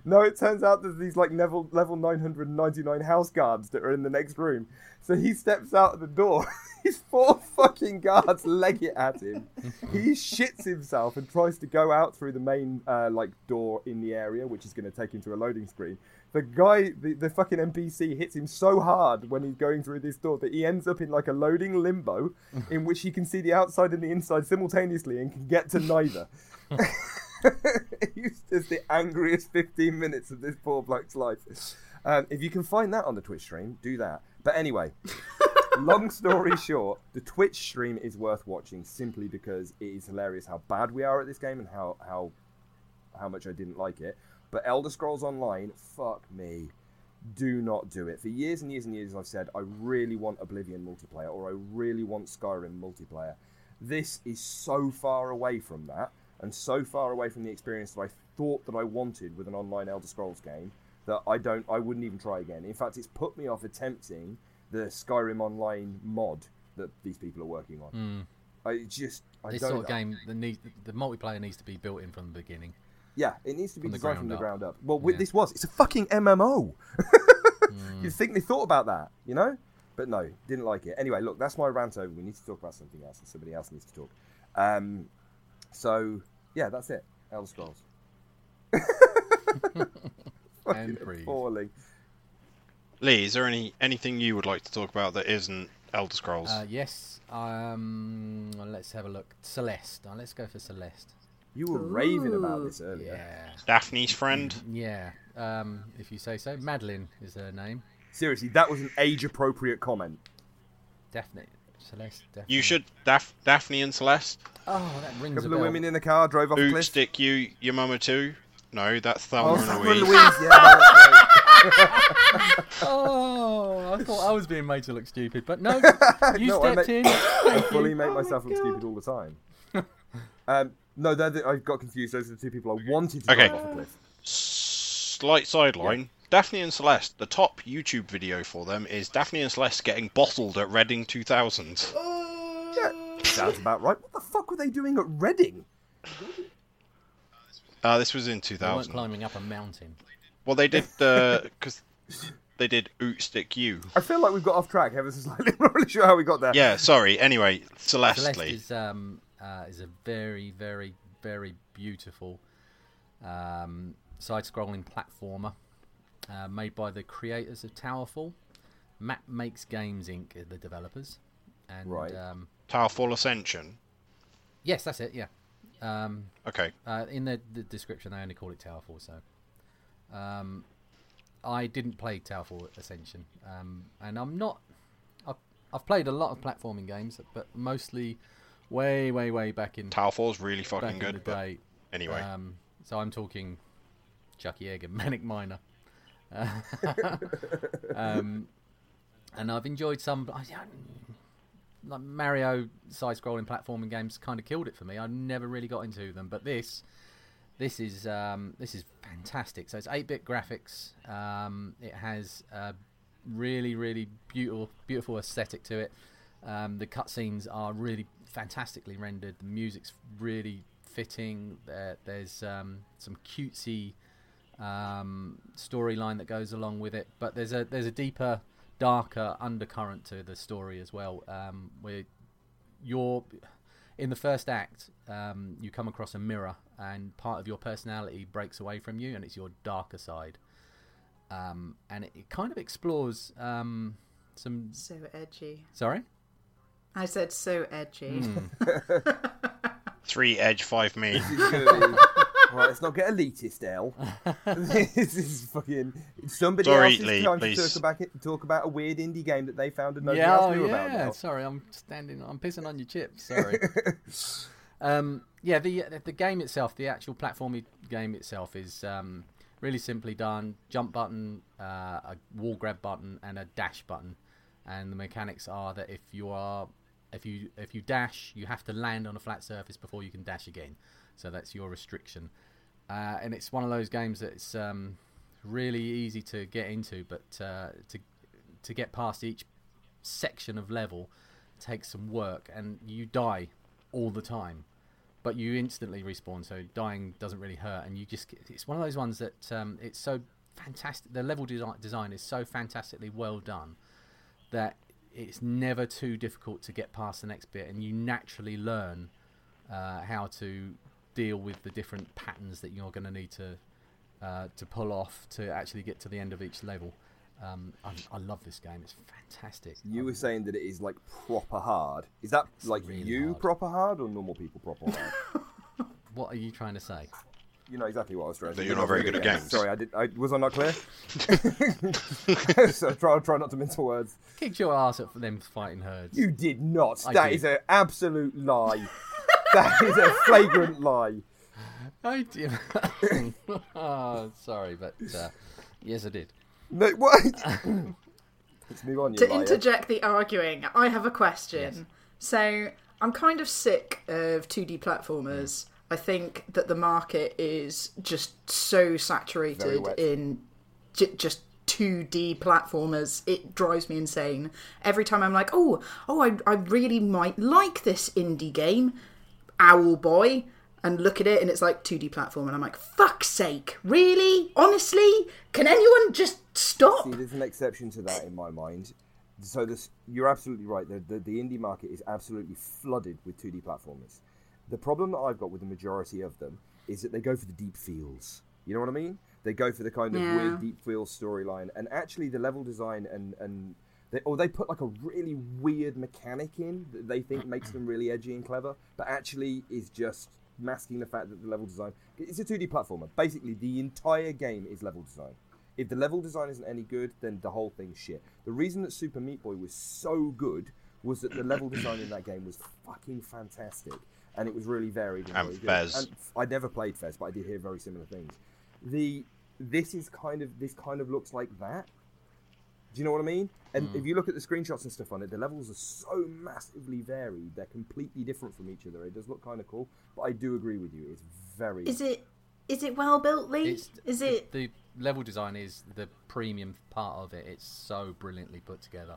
No, it turns out there's these like level level 999 house guards that are in the next room. So he steps out of the door. These four fucking guards leg it at him. He shits himself and tries to go out through the main uh, like door in the area, which is going to take him to a loading screen. The guy, the, the fucking NPC, hits him so hard when he's going through this door that he ends up in like a loading limbo, in which he can see the outside and the inside simultaneously and can get to neither. it's just the angriest 15 minutes of this poor bloke's life. Um, if you can find that on the Twitch stream, do that. But anyway, long story short, the Twitch stream is worth watching simply because it is hilarious how bad we are at this game and how how how much I didn't like it. But Elder Scrolls Online, fuck me. Do not do it. For years and years and years, I've said I really want Oblivion multiplayer or I really want Skyrim multiplayer. This is so far away from that and so far away from the experience that I thought that I wanted with an online Elder Scrolls game that I don't, I wouldn't even try again. In fact, it's put me off attempting the Skyrim Online mod that these people are working on. Hmm. I just, I
This
don't.
sort of game, the, need, the multiplayer needs to be built in from the beginning.
Yeah, it needs to be
From the
designed from
ground
the
up.
ground up. Well,
Yeah.
this was, it's a fucking MMO.
Hmm.
You'd think they thought about that, you know? But no, didn't like it. Anyway, look, that's my rant over. We need to talk about something else, and somebody else needs to talk. Um, so yeah, that's it. Elder Scrolls. Fucking
And breathe.
appalling.
Lee, is there any anything you would like to talk about that isn't Elder Scrolls?
Uh, yes. Um, let's have a look. Celeste. Uh, let's go for Celeste.
You were raving about this earlier.
Yeah.
Daphne's friend.
Yeah. Um, if you say so. Madeline is her name.
Seriously, that was an age-appropriate comment.
Definitely. Celeste. Definitely.
You should Daph- Daphne and Celeste.
Oh, that rings
couple
a
of women in the car drove off a
Ooh
cliff.
stick you, your mama too. No, that's Thelma
Oh,
and Louise.
and Louise. Yeah, that's right.
Oh, I thought I was being made to look stupid, but no, you
No, I
stepped
make-
in.
I fully
you.
make
Oh my
myself look
God.
stupid all the time. um, no, they're the, I got confused. Those are the two people I wanted to
Okay.
drive off a cliff.
Slight sideline. Daphne and Celeste. The top YouTube video for them is Daphne and Celeste getting bottled at Reading 2000.
Yeah, sounds about right. What the fuck were they doing at Reading?
Uh, this was in
They weren't
2000.
climbing up a mountain.
Well, they did because they did Ooh stick you.
I feel like we've got off track ever so slightly. I'm not really sure how we got there.
Yeah, sorry. Anyway, Celeste.
Celeste is um uh, is a very very very beautiful um, side-scrolling platformer uh, made by the creators of Towerfall. Matt Makes Games Inc. are the developers, and
Right.
um,
Towerfall Ascension.
yes, that's it. Yeah. Um,
Okay.
Uh, in the, the description, they only call it Towerfall. So, um, I didn't play Towerfall Ascension, um, and I'm not. I've, I've played a lot of platforming games, but mostly way, way, way back in
Towerfall's really fucking
in
good.
the
But anyway,
Um, so I'm talking Chuckie Egg and Manic Miner. Uh, um, and I've enjoyed some. I, like Mario side-scrolling platforming games kind of killed it for me. I never really got into them, but this, this is um, this is fantastic. So it's 8-bit graphics. Um, it has a really, really beautiful, beautiful aesthetic to it. Um, the cutscenes are really fantastically rendered. The music's really fitting. There, there's um, some cutesy um, storyline that goes along with it, but there's a there's a deeper, darker undercurrent to the story as well. Um, where you're in the first act, um, you come across a mirror, and part of your personality breaks away from you, and it's your darker side. Um, and it, it kind of explores um, some.
So edgy.
Sorry.
I said so edgy.
Hmm.
three edge, five me.
This is gonna be, Right, let's not get elitist, Elle. this is fucking somebody
Sorry,
else's
Lee,
time
please.
to talk about, it, talk about a weird indie game that they found and nobody
yeah,
else
oh,
knew about.
yeah. Sorry, I'm standing. I'm pissing on your chips. Sorry. um, yeah, the the game itself, the actual platformy game itself, is um, really simply done. Jump button, uh, a wall grab button, and a dash button. And the mechanics are that if you are if you if you dash, you have to land on a flat surface before you can dash again. So that's your restriction. Uh, and it's one of those games that's um, really easy to get into, but uh, to to get past each section of level takes some work, and you die all the time, but you instantly respawn. So dying doesn't really hurt, and you just it's one of those ones that um, it's so fantastic. The level desi- design is so fantastically well done that it's never too difficult to get past the next bit, and you naturally learn uh, how to deal with the different patterns that you're going to need to uh, to pull off to actually get to the end of each level. Um, I, I love this game; it's fantastic.
You were saying that it is like proper hard. Is that like
really
you
hard.
proper hard or normal people proper hard?
What are you trying to say?
You know exactly what I was trying to
That
say.
you're not very good at games.
Sorry, I did. I, was I not clear? so try, try not to mince words.
Kicked your ass at them fighting herds.
You did not.
I
That
did.
is an absolute lie. that is a flagrant lie.
I did. oh, sorry, but uh, yes, I did.
No, what? Let's move on. You
to
liar.
interject the arguing, I have a question. So I'm kind of sick of 2D platformers. I think that the market is just so saturated in j- just 2D platformers. It drives me insane. Every time I'm like, oh, oh, I, I really might like this indie game, Owl Boy. And look at it, and it's like 2D platform, and I'm like, "Fuck's sake, really? Honestly, can anyone just stop?"
See, there's an exception to that in my mind. So this, you're absolutely right. The, the, the indie market is absolutely flooded with 2D platformers. The problem that I've got with the majority of them is that they go for the deep feels. You know what I mean? They go for the kind of
Yeah.
weird deep feel storyline, and actually the level design and and they, or they put like a really weird mechanic in that they think makes them really edgy and clever, but actually is just masking the fact that the level design it's a 2D platformer. Basically, the entire game is level design. If the level design isn't any good, then the whole thing's shit. The reason that Super Meat Boy was so good was that the level design in that game was fucking fantastic, and it was really varied and,
And
very good.
Fez.
And I never played Fez, but I did hear very similar things. The this is kind of this kind of looks like that. Do you know what I mean? And hmm. if you look at the screenshots and stuff on it, the levels are so massively varied. They're completely different from each other. It does look kind of cool, but I do agree with you. It's very
Is it is it well built, Lee?
It's,
is it?
the level design is the premium part of it? It's so brilliantly put together,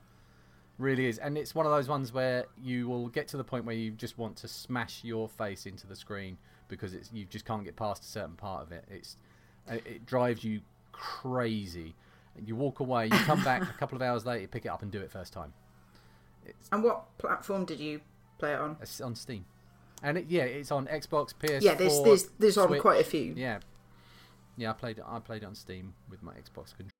really is, and it's one of those ones where you will get to the point where you just want to smash your face into the screen because it's you just can't get past a certain part of it. It's it, drives you crazy. You walk away, you come back a couple of hours later, you pick it up and do it first time.
And what platform did you play it on?
It's on Steam, and it, yeah, it's on Xbox, PS4.
Yeah, there's there's there's on quite a few.
Yeah, yeah, I played. I played it on Steam with my Xbox controller.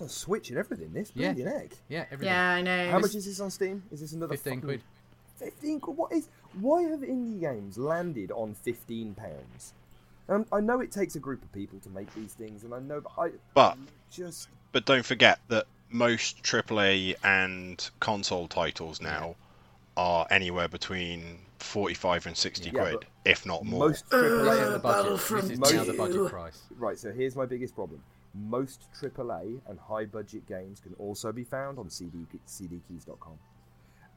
It's on Switch and everything. This
Yeah.
bleeding egg.
Yeah, everything.
Yeah, I know.
How much is this on Steam? Is this another
15
fucking-
quid.
Fifteen quid. What is? Why have indie games landed on fifteen pounds? Um, I know it takes a group of people to make these things, and I know, but I
But
just
but don't forget that most AAA and console titles now are anywhere between 45 and 60
Yeah,
quid, if not more.
Most
This is
AAA
the budget.
Battlefront
This is now the
2.
budget price.
Right, so here's my biggest problem. Most AAA and high budget games can also be found on CD, cdkeys.com.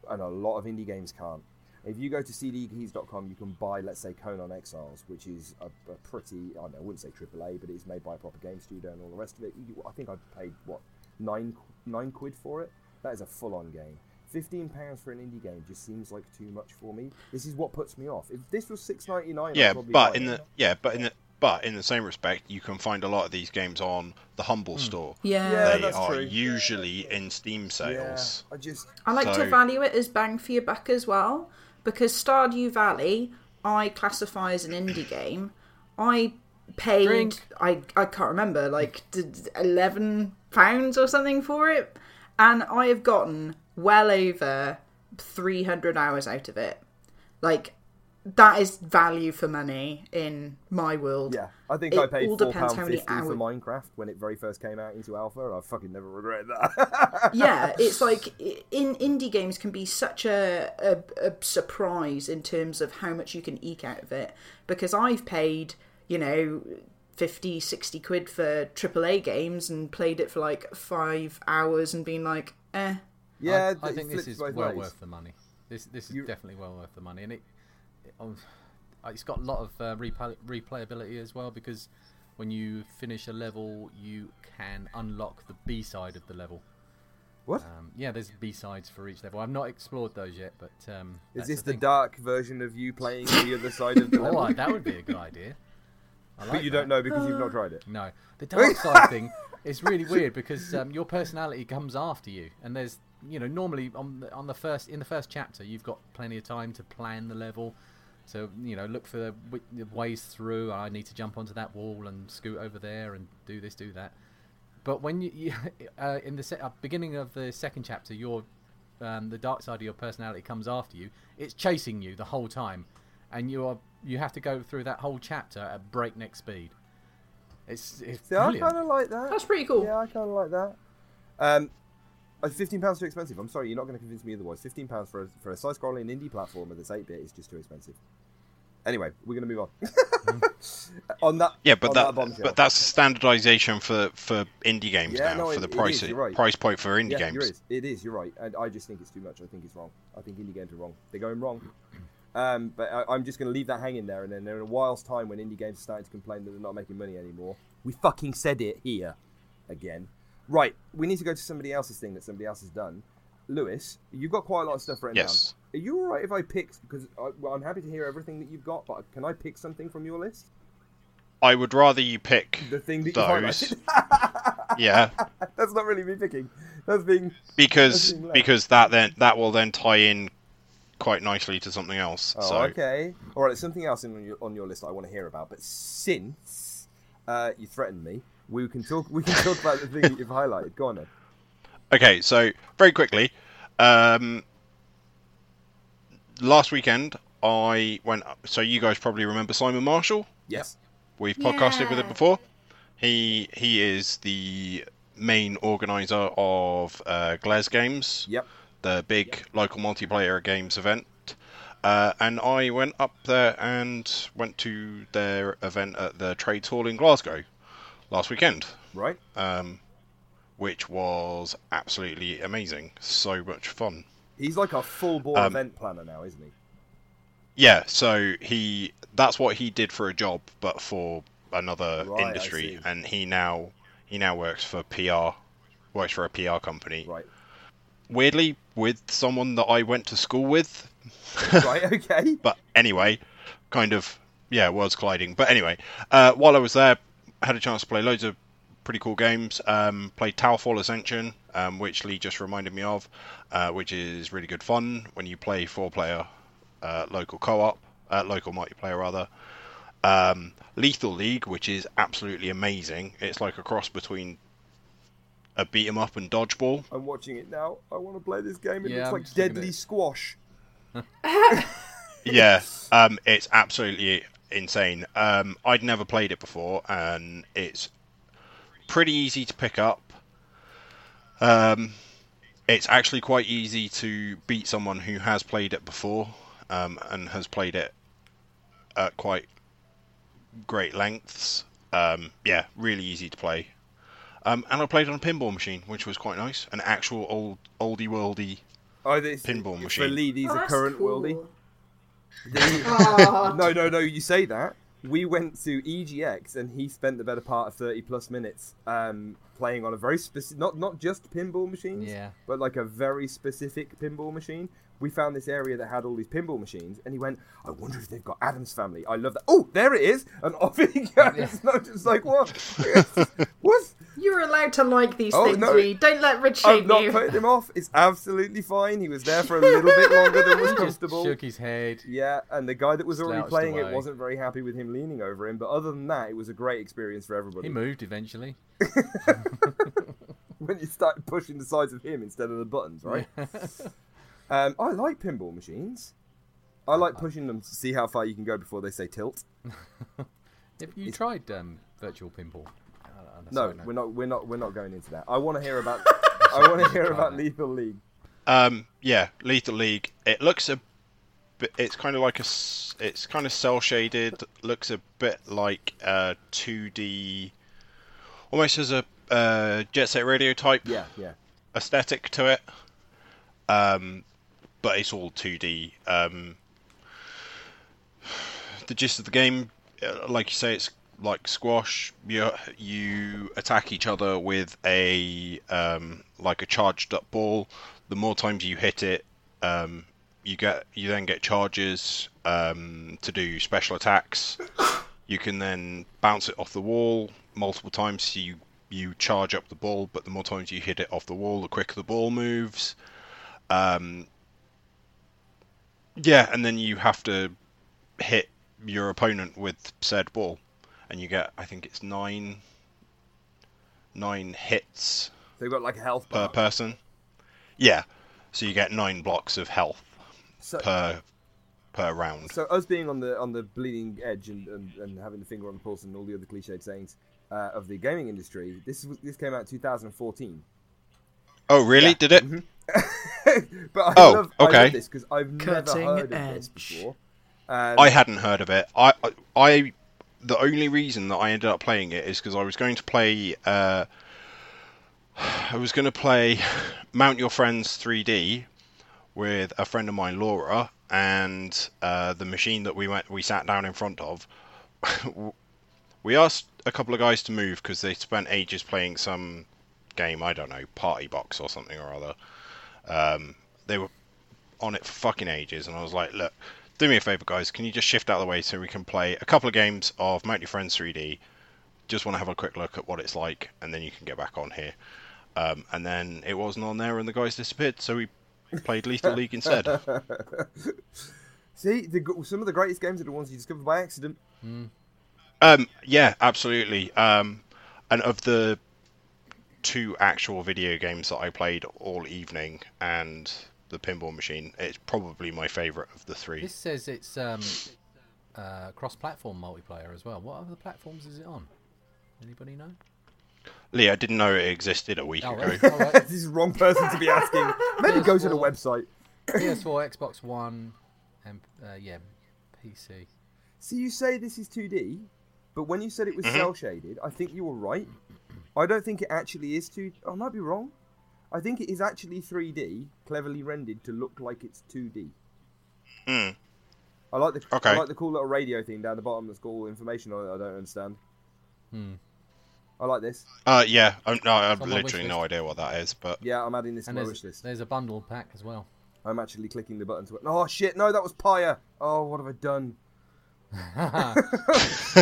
And a lot of indie games can't. If you go to cdkeys.com, you can buy, let's say, Conan Exiles, which is a, a pretty, I, don't know, I wouldn't say AAA, but it's made by a proper game studio and all the rest of it. You, I think I paid, what, nine, nine quid for it? That is a full on game. Fifteen pounds for an indie game just seems like too much for me. This is what puts me off. If this was six ninety nine,
yeah, but in the yeah, but in the but in the same respect, you can find a lot of these games on the Humble hmm. store.
Yeah.
Yeah,
they
that's
are
true.
usually in Steam sales.
I just
I like
So-
to value it as bang for your buck as well, because Stardew Valley I classify as an indie game. I paid
Drink.
I I can't remember like d- d- eleven pounds or something for it, and I have gotten well over three hundred hours out of it. Like that is value for money in my world.
Yeah, I think
It
I paid
all depends how many
fifty for Minecraft when it very first came out into alpha, and I fucking never regret that.
yeah, it's like in indie games can be such a, a a surprise in terms of how much you can eke out of it because I've paid, you know, 50, 60 quid for AAA games and played it for like 5 hours and been like, "Eh,
yeah,
I, I think this is well
ways.
worth the money. This this is
You-
definitely well worth the money, and it, it um, it's got a lot of uh, replay, replayability as well because when you finish a level, you can unlock the B side of the level.
What
Um, yeah, there's B sides for each level. I've not explored those yet, but um,
is this the
thing.
dark version of you playing the other side of the level?
Oh, that would be a good idea. I
but you
that.
don't know because you've not tried it.
No, the dark side thing is really weird because um, your personality comes after you, and there's you know normally on the, on the first in the first chapter you've got plenty of time to plan the level, so you know look for the, wi- the ways through. I need to jump onto that wall and scoot over there and do this, do that. But when you, you uh, in the se- uh, beginning of the second chapter, your um, the dark side of your personality comes after you. It's chasing you the whole time, and you are you have to go through that whole chapter at breakneck speed. It's it's
See, I kind of like that.
that's pretty cool."
Yeah, I kind of like that. Um, uh, fifteen pounds too expensive. I'm sorry, you're not going to convince me otherwise. Fifteen pounds for a, for a side-scrolling indie platformer that's eight bit is just too expensive. Anyway, we're going to move on. on that,
Yeah, but
on
that, but that's the standardization for for indie games
Yeah,
now
no,
for
it-
the price
is, right.
price point for indie
yeah,
games.
You're is. It is. You're right, and I just think it's too much. I think it's wrong. I think indie games are wrong. They're going wrong. Um, but I, I'm just going to leave that hanging there, and then there in a while's time, when indie games are starting to complain that they're not making money anymore, we fucking said it here again. Right, we need to go to somebody else's thing that somebody else has done. Lewis, you've got quite a lot of stuff written
Yes.
down. Are you all right if I pick? Because I, well, I'm happy to hear everything that you've got, but can I pick something from your list?
I would rather you pick
The thing that
those. yeah,
That's not really me picking. That's being
because
That's being
because that then that will then tie in quite nicely to something else.
Oh,
so
okay. All right, there's something else in on your, on your list I want to hear about. But since uh, you threatened me, we can talk. We can talk about the thing that you've highlighted. Go on then.
Okay, so very quickly, um, last weekend I went. So you guys probably remember Simon Marshall.
Yes.
We've podcasted with him before. He he is the main organizer of uh, Glaze Games,
Yep.
the big local multiplayer games event. Uh, and I went up there and went to their event at the Trades Hall in Glasgow last weekend,
Right.
um, which was absolutely amazing. So much fun.
He's like a full bore
Um,
event planner now, isn't he?
Yeah, so he that's what he did for a job, but for another
Right,
industry, and he now he now works for PR, works for a PR company.
Right.
Weirdly, with someone that I went to school with,
Right. Okay.
but anyway, kind of yeah, worlds colliding. But anyway, uh, while I was there, had a chance to play loads of pretty cool games. Um, played Towerfall Ascension, um, which Lee just reminded me of, uh, which is really good fun when you play four-player uh, local co-op, uh, local multiplayer rather. Um, Lethal League, which is absolutely amazing. It's like a cross between a beat 'em up and dodgeball.
I'm watching it now. I want to play this game. It
Yeah,
looks
I'm
like Deadly Squash.
yeah, um, it's absolutely insane. Um, I'd never played it before, and it's pretty easy to pick up. Um, it's actually quite easy to beat someone who has played it before um, and has played it at quite great lengths. Um, yeah, really easy to play. Um, and I played on a pinball machine, which was quite nice. An actual old oldie worldy.
Oh, this,
Pinball
For
machine.
Lee, these
Oh,
are current
cool.
worldy.
Aw.
no, no, no. You say that. We went to EGX and he spent the better part of thirty plus minutes um, playing on a very specific, not not just pinball machines,
Yeah.
but like a very specific pinball machine. We found this area that had all these pinball machines, and he went, "I wonder if they've got Addams Family. I love that. Oh, there it is!" And off he goes. And I'm just like, "What? what?
You're allowed to like these
Oh,
things,
no.
Lee. Don't let Rich shame
I'm
shame
not
you.
putting him off. It's absolutely fine. He was there for a little bit longer than was
Just
comfortable.
shook his head.
Yeah, and the guy that was already playing
away.
it wasn't very happy with him leaning over him. But other than that, it was a great experience for everybody.
He moved eventually.
when you start pushing the sides of him instead of the buttons, right? Um, I like pinball machines. I like pushing them to see how far you can go before they say tilt.
Have you tried um, virtual pinball? Uh, on a
No,
side note.
we're not. We're not. We're not going into that. I want to hear about. I want to hear about Lethal League.
Um, yeah, Lethal League. It looks a bit. It's kind of like a. s- It's kind of cell shaded. Looks a bit like a 2D, almost as a uh, Jet Set Radio type
Yeah, yeah.
aesthetic to it. Um, but it's all 2D. Um, the gist of the game, uh, like you say, it's like squash. You you attack each other with a um, like a charged up ball. The more times you hit it, um, you get you then get charges um, to do special attacks. You can then bounce it off the wall multiple times. So you you charge up the ball, but the more times you hit it off the wall, the quicker the ball moves. Um, yeah, and then you have to hit your opponent with said ball, and you get I think it's nine nine hits
They've got like a health
per
bar.
person. Yeah, so you get nine blocks of health
So,
per per round.
so us being on the on the bleeding edge and, and, and having the finger on the pulse and all the other cliched sayings uh, of the gaming industry, this was this came out 2014.
Oh, really?
Yeah.
Did it?
but I
Oh,
love, I
okay.
love this because I've
Cutting
never heard of this
edge.
before. Um,
I hadn't heard of it. I, I, I the only reason that I ended up playing it is because I was going to play. Uh, I was going to play Mount Your Friends 3D with a friend of mine, Laura, and uh, the machine that we went, we sat down in front of. we asked a couple of guys to move because they spent ages playing some game. I don't know, Party Box or something or other. Um, they were on it for fucking ages, and I was like, look, do me a favor, guys. Can you just shift out of the way so we can play a couple of games of Mount Your Friends 3D? Just want to have a quick look at what it's like, and then you can get back on here. Um, and then it wasn't on there, and the guys disappeared, so we played Lethal League instead.
See, the, some of the greatest games are the ones you discover by accident.
Um, yeah, absolutely. Um, and of the two actual video games that I played all evening and the pinball machine, it's probably my favourite of the three.
This says it's um, uh, cross-platform multiplayer as well. What other platforms is it on? Anybody know?
Lee, I didn't know it existed a week
Oh,
ago.
right. All right.
this is the wrong person to be asking. Maybe go to the website.
PS4, Xbox One, and uh, yeah, PC.
See, you say this is 2D, but when you said it was
Mm-hmm.
cell shaded, I think you were right. I don't think it actually is 2 I might be wrong. I think it is actually 3D, cleverly rendered to look like it's 2D.
Hmm.
I like the
okay.
I like the cool little radio thing down the bottom that's got all information on it. I don't understand.
Hmm.
I like this.
Uh, yeah, I'm, no, I have
on my wish
literally no idea what that is, but
Yeah, I'm adding this to
And
my
there's,
wish list.
there's a bundle pack as well.
I'm actually clicking the button to it. Oh shit! No, that was Pyre. Oh, what have I done?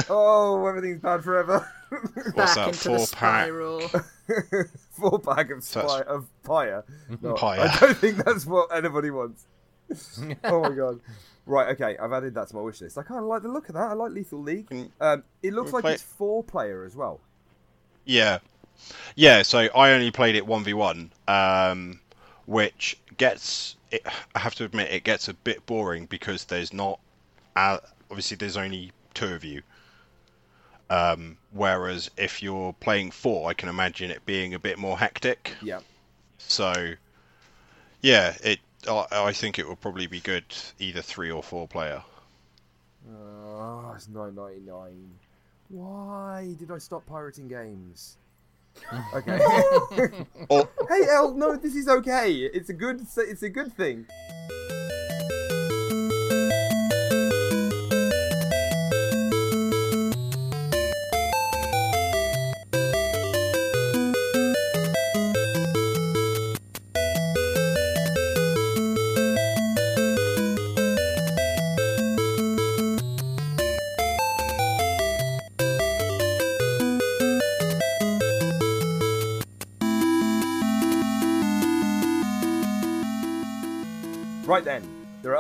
oh, everything's bad forever.
what's
Back
that?
into
Four
the
pack.
spiral.
Four pack of
So
spy,
that's-
of Pyre. No,
Pyre.
I don't think that's what anybody wants. oh my god. Right, okay, I've added that to my wish list. I kind of like the look of that. I like Lethal League. Um, it looks like
play-
it's four player as well.
Yeah, yeah. So I only played it one v one, um, which gets. It, I have to admit, it gets a bit boring because there's not. Uh, obviously, there's only two of you. Um, whereas if you're playing four, I can imagine it being a bit more hectic.
Yeah.
So, yeah, it. I, I think it will probably be good either three or four player.
Oh, it's nine ninety nine. Why did I stop pirating games? Okay.
Or
hey, Elle, no, this is okay. It's a good. It's a good thing.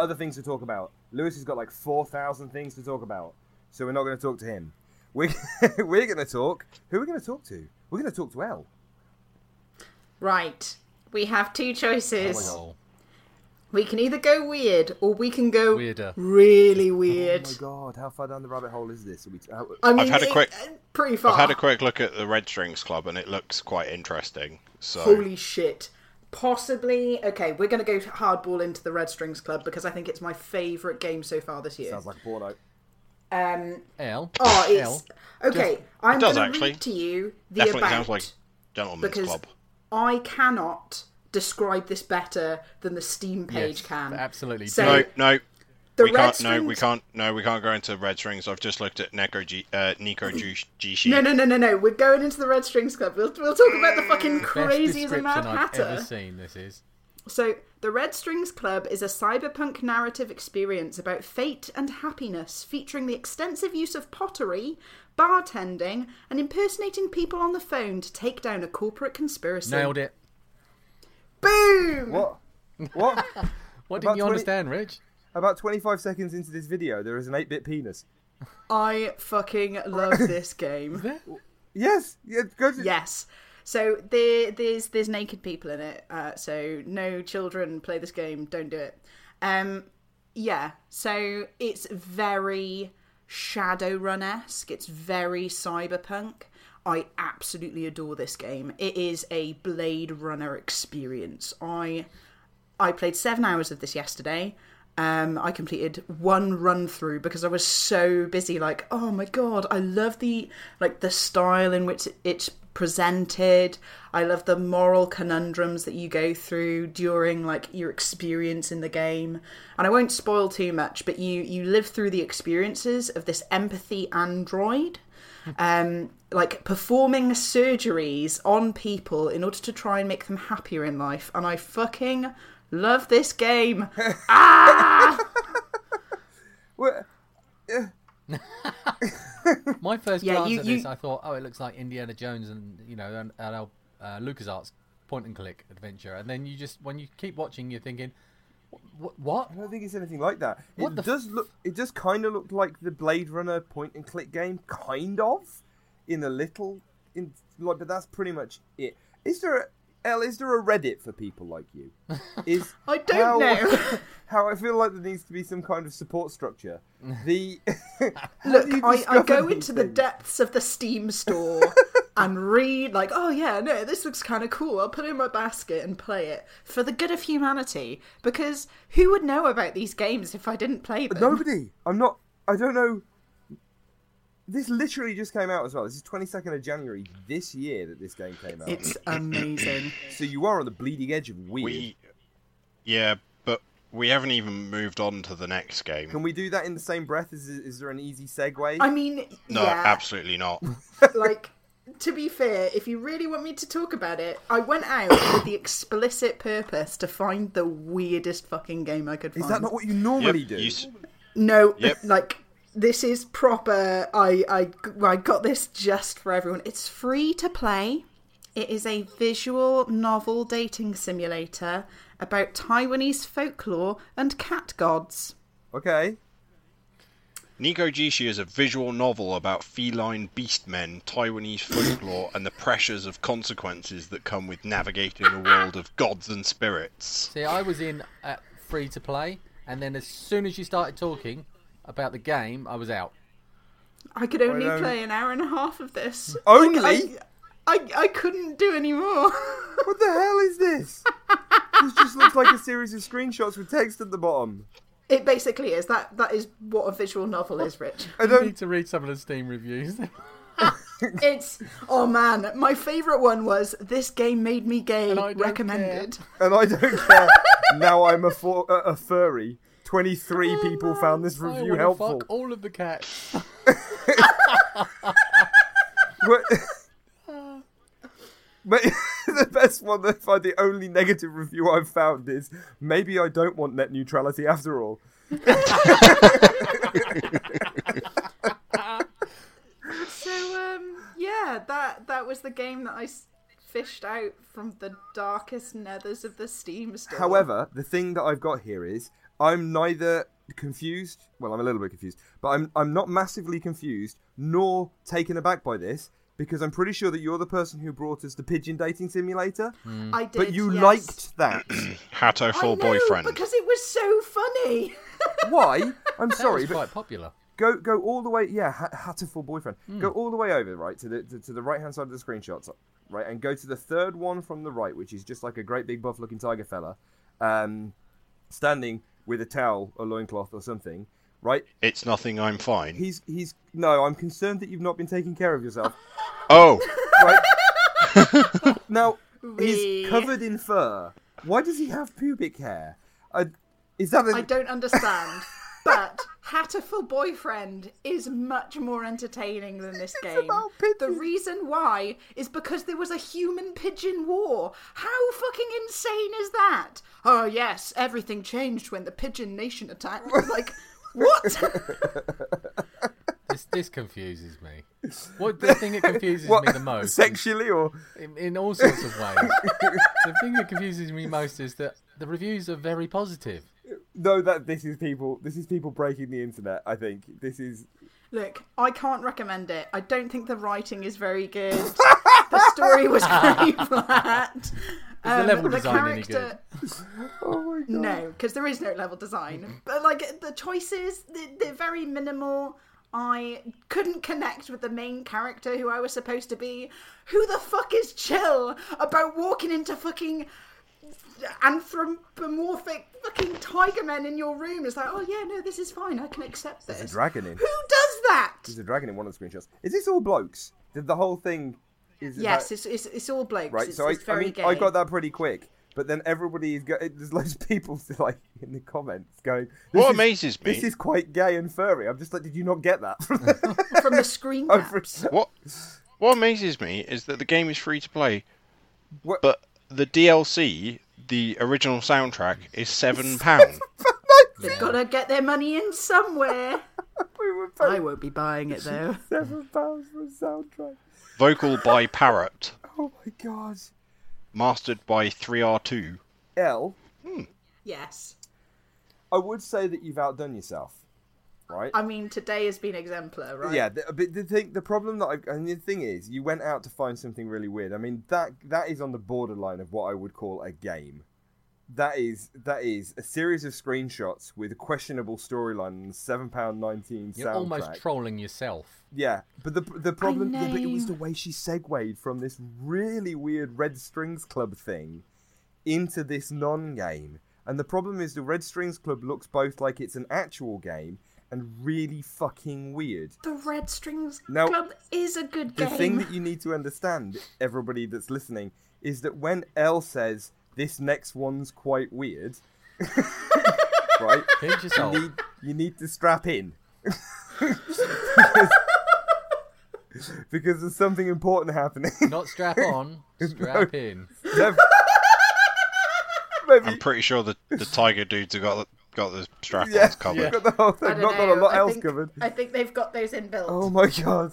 Other things to talk about. Lewis has got like four thousand things to talk about, so we're not going to talk to him. We we're going to talk. Who are we going to talk to? We're going to talk to Elle.
Right. We have two choices.
Oh,
we can either go weird or we can go
Weirder.
really weird.
Oh my god, how far down the rabbit hole is this? Are we how,
I mean,
had a
it-
quick-
uh, pretty far.
I've had a quick look at the Red Strings Club, and it looks quite interesting. So,
Holy shit. Possibly. Okay, we're going to go hardball into the Red Strings Club because I think it's my favourite game so far this year.
sounds like a porno.
Um,
Elle.
oh,
Elle.
it's. Okay, I'm going to read to you the
definitely
about
sounds like Gentleman's
because
Club.
I cannot describe this better than the Steam page
Yes,
can.
absolutely.
So,
No, no,
the
we
Red
can't. No, we can't. No, we can't go into Red Strings. I've just looked at Neko G, uh, Nico G, G.
No, no, no, no, no. We're going into the Red Strings Club. We'll, we'll talk about the fucking
Best
crazy as a Mad
I've
Hatter.
ever seen. This is.
So, The Red Strings Club is a cyberpunk narrative experience about fate and happiness, featuring the extensive use of pottery, bartending, and impersonating people on the phone to take down a corporate conspiracy.
Nailed it.
Boom!
What? What?
What didn't you
20
understand, Rich?
About 25 seconds into this video, there is an 8-bit penis.
I fucking love this game.
Yes. Yeah, go to...
Yes. So there, there's there's naked people in it. Uh, so no children play this game. Don't do it. Um, yeah. So it's very Shadowrun esque. It's very cyberpunk. I absolutely adore this game. It is a Blade Runner experience. I I played seven hours of this yesterday. Um, I completed one run through because I was so busy. Like, oh my god, I love the like the style in which it's presented. I love the moral conundrums that you go through during like your experience in the game. And I won't spoil too much, but you you live through the experiences of this empathy android um, like performing surgeries on people in order to try and make them happier in life. And I fucking love this game.
Well,
My first
Yeah,
glance
you-
at
you-
this, I thought, oh, it looks like Indiana Jones and you know, and, and uh, LucasArts point and click adventure. And then you just, when you keep watching, you're thinking, what? What?
I don't think it's anything like that.
What
it
the f-
does look. It does kind of look like the Blade Runner point and click game, kind of, in a little. In like, but that's pretty much it. Is there a Elle? Is there a Reddit for people like you? Is
I don't
how,
know.
how I feel like there needs to be some kind of support structure. The
Look, I, I go into the depths of the Steam store and read, like, oh yeah, no, this looks kind of cool. I'll put it in my basket and play it for the good of humanity. Because who would know about these games if I didn't play them?
Nobody. I'm not. I don't know. This literally just came out as well. This is 22nd of January this year that this game came out.
It's amazing.
So you are on the bleeding edge of weird.
We, yeah, but we haven't even moved on to the next game.
Can we do that in the same breath? Is is there an easy segue?
I mean,
No,
yeah.
absolutely not.
like to be fair if you really want me to talk about it i went out with the explicit purpose to find the weirdest fucking game i could find.
Is that not what you normally
Yep,
do?
you s-
no
Yep.
like this is proper I, I i got this just for everyone it's free to play it is a visual novel dating simulator about taiwanese folklore and cat gods
Okay.
Nekojishi is a visual novel about feline beastmen, Taiwanese folklore, and the pressures of consequences that come with navigating a world of gods and spirits.
See, I was in at free to play, and then as soon as you started talking about the game, I was out.
i could only
don't- um,
play an hour and a half of this
Only?
Like, I- I I couldn't do any more.
What the hell is this? this just looks like a series of screenshots with text at the bottom.
it basically is that that is what a visual novel is, Rich.
I
I
don't.
need to read some of the Steam reviews.
It's oh man, my favorite one was this game made me gay.
And I don't
Recommended.
And I don't care. now I'm a, for, a, a furry. 23 people found this review
wanna
helpful.
Fuck all of the cats.
But, but the best one that I the only negative review I've found is maybe I don't want net neutrality after all.
So um, yeah, that that was the game that I s- fished out from the darkest nethers of the Steam store.
However, the thing that I've got here is I'm neither confused, well, I'm a little bit confused, but I'm I'm not massively confused nor taken aback by this because I'm pretty sure that you're the person who brought us the pigeon dating simulator,
I did,
but you
yes.
liked that.
Hatto
I
full
know,
boyfriend.
because it was so funny.
Why? I'm
That
sorry,
was
but
quite popular.
go go all the way. Yeah, ha- Hatoful boyfriend.
Hmm.
Go all the way over, right to the to, to the right hand side of the screenshots, right, and go to the third one from the right, which is just like a great big buff looking tiger fella, um, standing with a towel or loincloth or something, right?
It's nothing. I'm fine.
He's he's no. I'm concerned that you've not been taking care of yourself.
Oh,
Right now, he's covered in fur. Why does he have pubic hair? I, is that a,
I don't understand. But Hatoful Boyfriend is much more entertaining than this game.
about
The reason why is because there was a human pigeon war. How fucking insane is that? Oh yes, everything changed when the pigeon nation attacked. like what?
This, this confuses me. What the thing that confuses
what
me the most,
sexually or
in, in all sorts of ways, the thing that confuses me most is that the reviews are very positive.
No? That this is people. This is people breaking the internet. I think this is
Look, I can't recommend it. I don't think the writing is very good. the story was very flat. Um,
level design any good?
Oh my god.
No, because there is no level design. But like the choices, they're, they're very minimal. I couldn't connect with the main character who I was supposed to be. Who the fuck is chill about walking into fucking anthropomorphic fucking tiger men in your room? It's like, oh yeah, no, this is fine. I can accept this.
There's a dragon in.
Who does that?
There's a dragon in one of the screenshots. Is this all blokes? Did the whole thing? Is
Yes,
that-
it's, it's it's all blokes.
right.
It's,
so I,
it's
I
very
mean,
gay.
I got that pretty quick. But then everybody is go- there's loads of people like in the comments going. "This
What
is-
amazes me-
This is quite gay and furry. I'm just like, did you not get that? from the-
from the screen
Oh,
caps.
for-
what? What amazes me is that the game is free to play,
What-
but the DLC, the original soundtrack, is seven pound.
They've got to get their money in somewhere.
we were
I
paying
won't be buying it though.
seven pounds for a soundtrack.
Vocal by Parrot,
Oh my god.
mastered by 3R2.
Elle, hmm.
Yes.
I would say that you've outdone yourself, right?
I mean, today has been exemplar, right?
Yeah, the, but the thing, the problem that I, and the thing is, you went out to find something really weird. I mean, that that is on the borderline of what I would call a game. That is that is a series of screenshots with a questionable storyline and seven pound nineteen
You're
soundtrack.
almost trolling yourself.
yeah, but the the problem, yeah, but it was the way she segued from this really weird Red Strings Club thing into this non-game. And the problem is, the Red Strings Club looks both like it's an actual game and really fucking weird.
The Red Strings
Now,
Club is a good
The
game.
The thing that you need to understand, everybody that's listening, is that when Elle says this next one's quite weird, right?
Pinch yourself.
You need, you need to strap in. because there's something important happening.
Not strap on, strap in.
Maybe,
I'm pretty sure the, the tiger dudes have got the, got the strap-ons
yeah,
covered.
we've got the whole
I
thing.
don't
Not got
know,
a lot
I
else
think,
covered.
I think they've got those inbuilt.
Oh my god!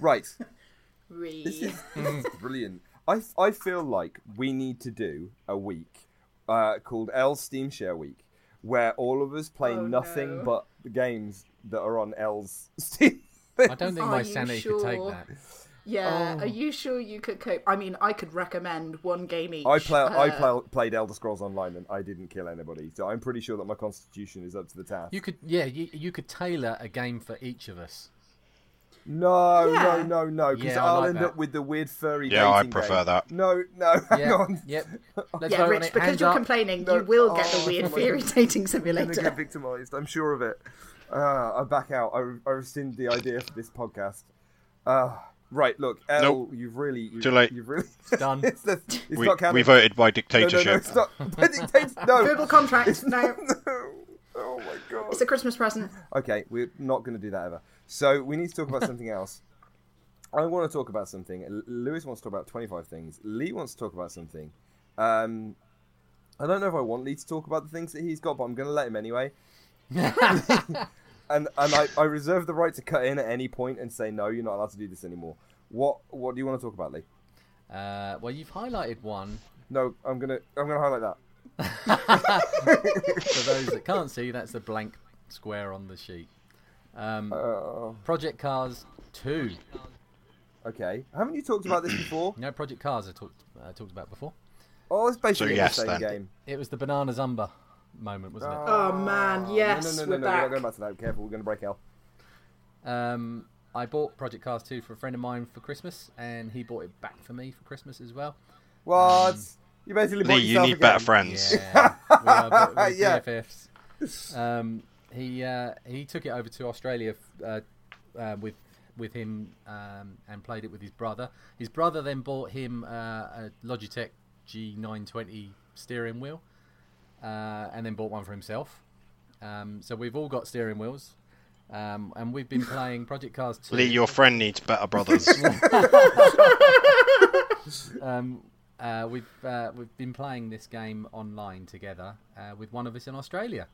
Right, This is, this is brilliant. I, I feel like we need to do a week uh, called Elle Steam Share Week, where all of us play
Oh,
nothing
no.
but the games that are on Elle's Steam.
I don't think
Are
my
you
sanity could take that.
Yeah,
Oh.
are you sure you could cope? I mean, I could recommend one game each.
I play I
Uh,
play, played Elder Scrolls Online and I didn't kill anybody, so I'm pretty sure that my constitution is up to the task.
You could, yeah, you, you could tailor a game for each of us.
No,
Yeah.
no, no, no. Because
Yeah, I
I'll
like
end
that.
up with the weird furry.
Yeah, I prefer
game.
that.
No, no. Hang
Yeah,
on.
yep. Let's
yeah, Rich, because
Hands
you're
up.
complaining,
No.
you will get
Oh,
the weird
my
theory
God.
dating
I'm gonna get victimised. I'm sure of it. Uh, I back out. I, I rescind the idea for this podcast. Uh, right, look, Elle,
Nope.
you've really, you've,
Too late.
You've really
Done.
it's the, it's
We,
not canon.
we voted by dictatorship.
No, no,
dictatorship.
no, it's not. By dictat- no.
Verbal contract. No,
no. Oh my god.
it's a Christmas present.
Okay, we're not going to do that ever. So we need to talk about something else. I want to talk about something. Lewis wants to talk about 25 things. Lee wants to talk about something. Um, I don't know if I want Lee to talk about the things that he's got, but I'm going to let him anyway. and and I, I reserve the right to cut in at any point and say no, you're not allowed to do this anymore. What what do you want to talk about, Lee?
Uh, well, you've highlighted one.
No, I'm gonna I'm gonna highlight that.
For those that can't see, that's the blank square on the sheet. Um,
Uh,
Project Cars 2.
okay, haven't you talked about this before?
No, Project Cars I talked uh, talked about before.
Oh, it's basically
yes,
the same
then.
game.
It was the Banana Zumba moment, wasn't it?
Oh man, yes,
no, no, no,
we're
no, we're not
back.
going back to that. Careful, we're going to break Elle.
Um, I bought Project Cars 2 for a friend of mine for Christmas, and he bought it back for me for Christmas as well.
What? you basically bought
Lee, you need
a
better friends.
Yeah, we are we're
Yeah.
BFFs. Um, he uh, he took it over to Australia uh, uh, with with him um, and played it with his brother. His brother then bought him uh, a Logitech G920 steering wheel, uh, and then bought one for himself. Um, so we've all got steering wheels. Um, and we've been playing Project Cars 2.
Lee, your friend needs better brothers.
um, uh, we've uh, we've been playing this game online together uh, with one of us in Australia.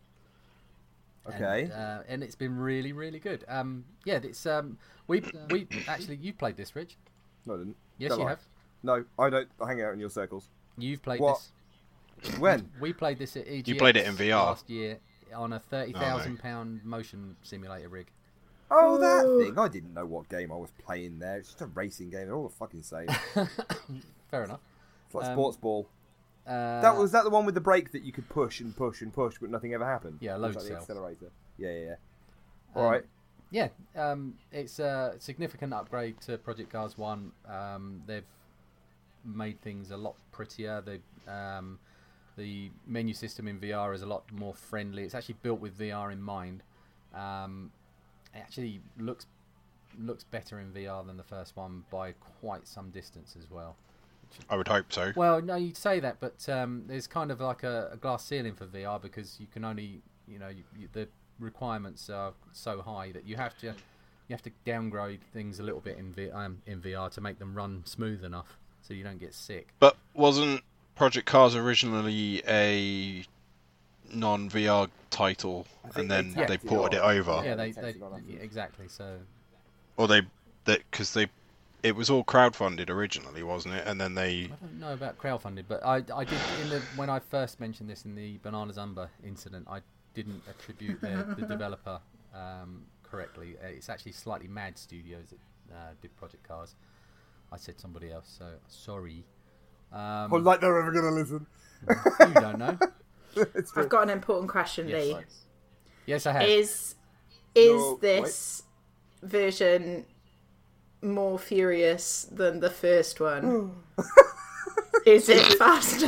Okay.
And, uh, and it's been really, really good. Um, yeah, it's um, we we actually you played this, Rich.
No, I didn't.
Yes,
Don't
you
lie.
have.
No, I don't I hang out in your circles.
You've played
What?
this.
When?
We played this at EGX
played it in VR?
last year on a thirty thousand pound motion simulator rig.
Oh, that thing. I didn't know what game I was playing there. It's just a racing game. They're all the fucking same.
Fair enough.
It's like
Um,
sports ball.
Uh,
That was that the one with the brake that you could push and push and push, but nothing ever happened.
Yeah,
It was
load
like the
cell.
accelerator. Yeah, yeah, yeah. All
Um,
right.
Yeah, um, it's a significant upgrade to Project Cars One. Um, they've made things a lot prettier. They, um, the menu system in VR is a lot more friendly. It's actually built with VR in mind. Um, it actually looks looks better in VR than the first one by quite some distance as well.
I would hope so.
Well, no, you'd say that, but um, there's kind of like a, a glass ceiling for VR because you can only, you know, you, you, the requirements are so high that you have to, you have to downgrade things a little bit in v, um, in VR to make them run smooth enough so you don't get sick.
But wasn't Project Cars originally a non-VR title, and then
tacked
they ported it
on.
over,
yeah,
they
they, they,
tested on, I think.
yeah, exactly. So
or they that because they it was all crowdfunded originally, wasn't it? And then they
I don't know about crowdfunded, but I, I did in the when I first mentioned this in the Banana Zumba incident, I didn't attribute the, the developer um, correctly. Uh, It's actually slightly Mad Studios that uh, did Project Cars. I said somebody else, so sorry. Um,
Well, like they're ever gonna listen.
you don't know.
it's.
I've got an important question,
Yes,
Lee.
I- yes, I have.
Is is
No,
this version more furious than the first one? is it faster?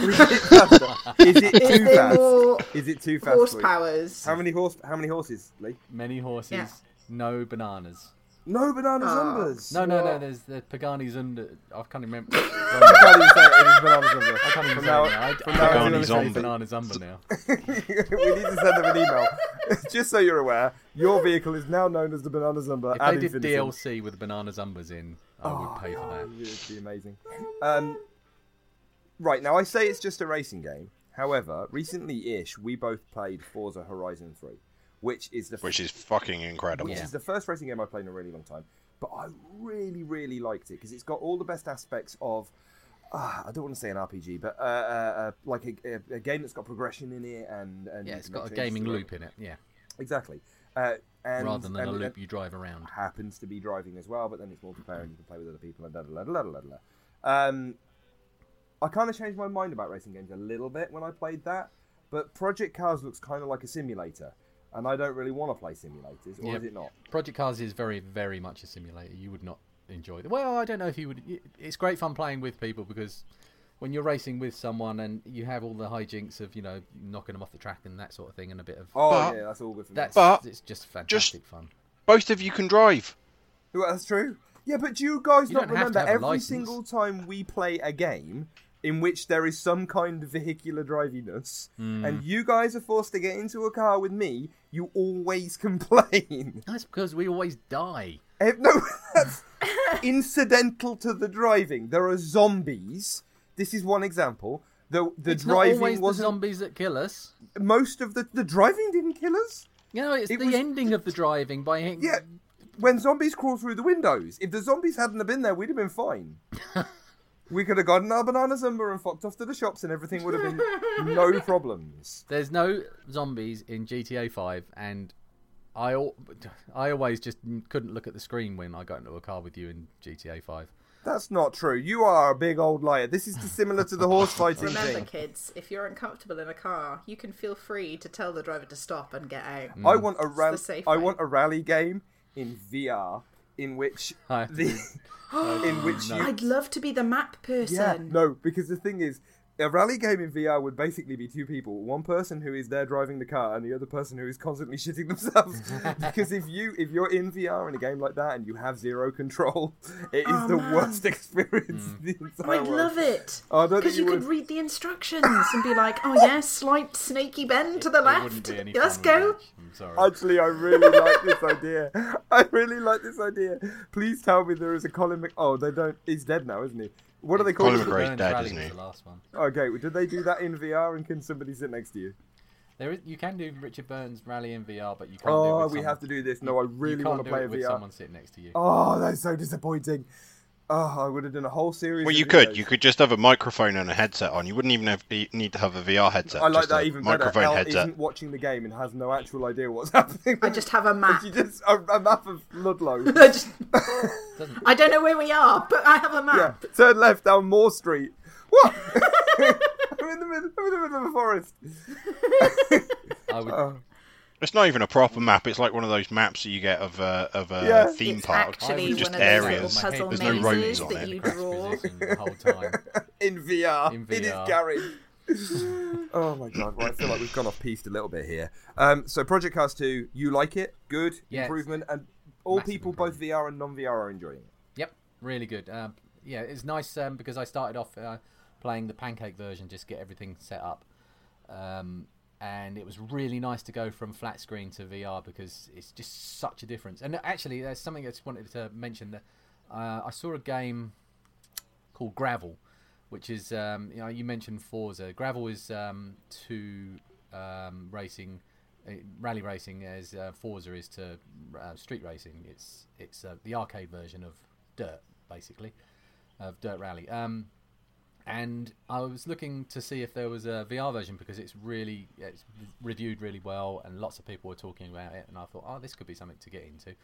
Is it
is
too
there
fast? Is it too fast? for you?
horsepowers?
How many horse? How many horses, Lee?
Many horses,
Yeah.
no bananas.
No banana
Oh.
zumbas.
No, no, no. There's the Pagani Zonda. I can't remember.
I can't even say it. It is banana zumba.
I can't even
From
say
now-
it now. I,
from
I
now
can
on,
only
he's
say
on.
banana zumba now.
we need to send them an email. Just so you're aware, your vehicle is now known as the Banana Zumba.
If
ad
they did
infinitum.
DLC with banana zumbas in, I would pay for that.
It'd be amazing. Um, right now, I say it's just a racing game. However, recently-ish, we both played Forza Horizon 3, which is the
which is fucking incredible.
which
Yeah.
is the first racing game I've played in a really long time. But I really, really liked it because it's got all the best aspects of. Uh, I don't want to say an RPG, but uh, uh, uh, like a, a, a game that's got progression in it and, and
Yeah,
you
it's
can
got a gaming loop in it. Yeah,
Exactly. Uh, and,
rather than
and,
a loop you drive around.
happens to be driving as well, but then it's multiplayer and you can play with other people and da da da da da da da. Um, I kind of changed my mind about racing games a little bit when I played that, but Project Cars looks kind of like a simulator. And I don't really want to play simulators, or
Yeah.
is it not?
Project Cars is very, very much a simulator. You would not enjoy it. Well, I don't know if you would. It's great fun playing with people because when you're racing with someone and you have all the hijinks of you know knocking them off the track and that sort of thing, and a bit of
Oh
But-
yeah, that's all good for me.
that's
But
it's just fantastic just fun.
Both of you can drive.
Well, that's true. Yeah, but do you guys
You
not
don't have to
remember every
license.
single time we play a game in which there is some kind of vehicular driviness,
Hmm.
and you guys are forced to get into a car with me, you always complain.
That's because we always die.
Eh, no, that's incidental to the driving. There are zombies. This is one example. The the
it's not
driving
always the
wasn't
zombies that kill us.
most of the the driving didn't kill us.
You know, it's
It
the
was-
ending of the driving by.
Yeah, when zombies crawl through the windows. If the zombies hadn't have been there, we'd have been fine. we could have gotten our banana zumba and fucked off to the shops, and everything would have been no problems.
There's no zombies in GTA 5, and I, al- I always just couldn't look at the screen when I got into a car with you in GTA 5.
That's not true. You are a big old liar. This is similar to the horse fighting
Remember,
thing.
kids, if you're uncomfortable in a car, you can feel free to tell the driver to stop and get out.
I want a rally. I
way.
want a rally game in VR in which
I-
the in which you
I'd love to be the map person.
Yeah, no, because the thing is, a rally game in VR would basically be two people: one person who is there driving the car, and the other person who is constantly shitting themselves. because if you if you're in VR in a game like that and you have zero control, it is
Oh,
the
man.
worst experience in the entire
I'd
world.
love it.
Oh, I don't think
Because you,
you
could read the instructions and be like, oh, yeah, slight snaky bend to the
It wouldn't
left.
be any
Let's go.
I'm sorry.
Actually, I really like this idea. I really like this idea. Please tell me there is a Colin Mc. Oh, they don't. He's dead now, isn't he? What are they called?
Colin McRae's
Burns
dead,
Rally
isn't
was
he?
the last one.
Okay, well, did they do that in VR? And can somebody sit next to you?
There is, you can do Richard Burns Rally in VR, but you can't do it
Oh,
with
we
someone-
have to do this. No, I
you
really
can't
want to
do
play
it
a
with
VR.
someone sitting next to you.
Oh, that's so disappointing. Oh, I would have done a whole series.
Well,
of
you could.
videos.
You could just have a microphone and a headset on. You wouldn't even have need to have a VR headset.
I like
just
that
a
even better.
microphone
Elle
headset.
isn't watching the game and has no actual idea what's happening.
I just have a map.
She just a, a map of Ludlow.
I, just, I don't know where we are, but I have a
yeah,
map.
turn left down Moore Street. What? I'm in the middle. I'm in the middle of a forest.
I would,
Oh.
It's not even a proper map. It's like one of those maps that you get of a of a
Yeah.
theme
It's
park.
actually
with just
one of those
areas.
puzzle
There's no
mazes
roads on
that
it.
you
crash
draw.
position the time.
in VR.
In
In his
VR.
garage. oh my god! Well, I feel like we've gone off piste a little bit here. Um, so Project Cars 2, you like it? Good
Yeah,
improvement, and all
massive
people, both VR and non-VR, are enjoying it.
Yep, really good. Um, yeah, it's nice um, because I started off uh, playing the pancake version, just get everything set up, um, and it was really nice to go from flat screen to VR because it's just such a difference. And actually, there's something I just wanted to mention that uh, I saw a game called Gravel, which is um, you know you mentioned Forza. Gravel is um, to um, racing, uh, rally racing as uh, Forza is to uh, street racing. It's it's uh, the arcade version of Dirt, basically, of Dirt Rally. And I was looking to see if there was a VR version because it's really it's reviewed really well and lots of people were talking about it. And I thought, oh, this could be something to get into.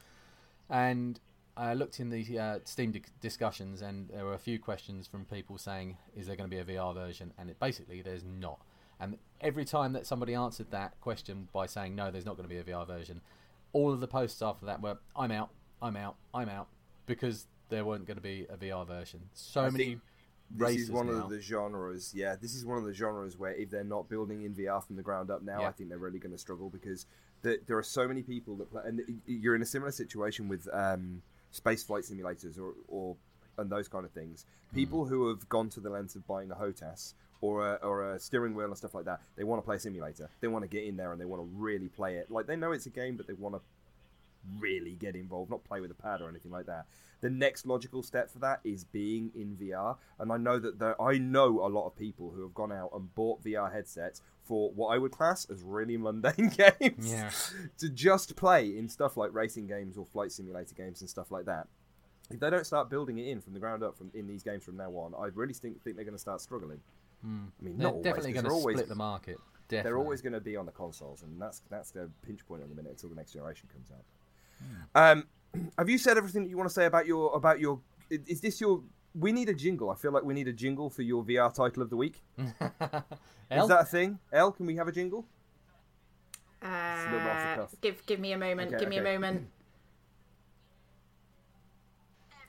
And I looked in the uh, Steam di- discussions, and there were a few questions from people saying, "Is there going to be a VR version?" And it, basically, there's not. And every time that somebody answered that question by saying, "No, there's not going to be a VR version," all of the posts after that were, "I'm out, I'm out, I'm out," because there weren't going to be a VR version. So
I
many
think This is one
now.
of the genres. Yeah, this is one of the genres where if they're not building in VR from the ground up now,
Yeah.
I think they're really going to struggle because the, there are so many people that play, and you're in a similar situation with um, space flight simulators or, or and those kind of things. People who have gone to the length of buying a HOTAS or a, or a steering wheel and stuff like that, they want to play a simulator. They want to get in there and they want to really play it. Like they know it's a game, but they want to really get involved, not play with a pad or anything like that. The next logical step for that is being in VR, and I know that there, I know a lot of people who have gone out and bought VR headsets for what I would class as really mundane games.
Yeah.
to just play in stuff like racing games or flight simulator games and stuff like that. If they don't start building it in from the ground up from in these games from now on, I really think think they're going to start struggling. Hmm. I mean,
They're
not always,
definitely going to
they're always-
split the market. Definitely.
they're always going to be on the consoles, and that's that's the pinch point at the minute until the next generation comes out. Um, have you said everything that you want to say about your about your? Is this your? We need a jingle. I feel like we need a jingle for your VR title of the week.
Elle?
Is that a thing? Elle, can we have a jingle? a little bit off the
Uh,
cuff.
give give me a moment.
Okay,
give me
okay.
a moment.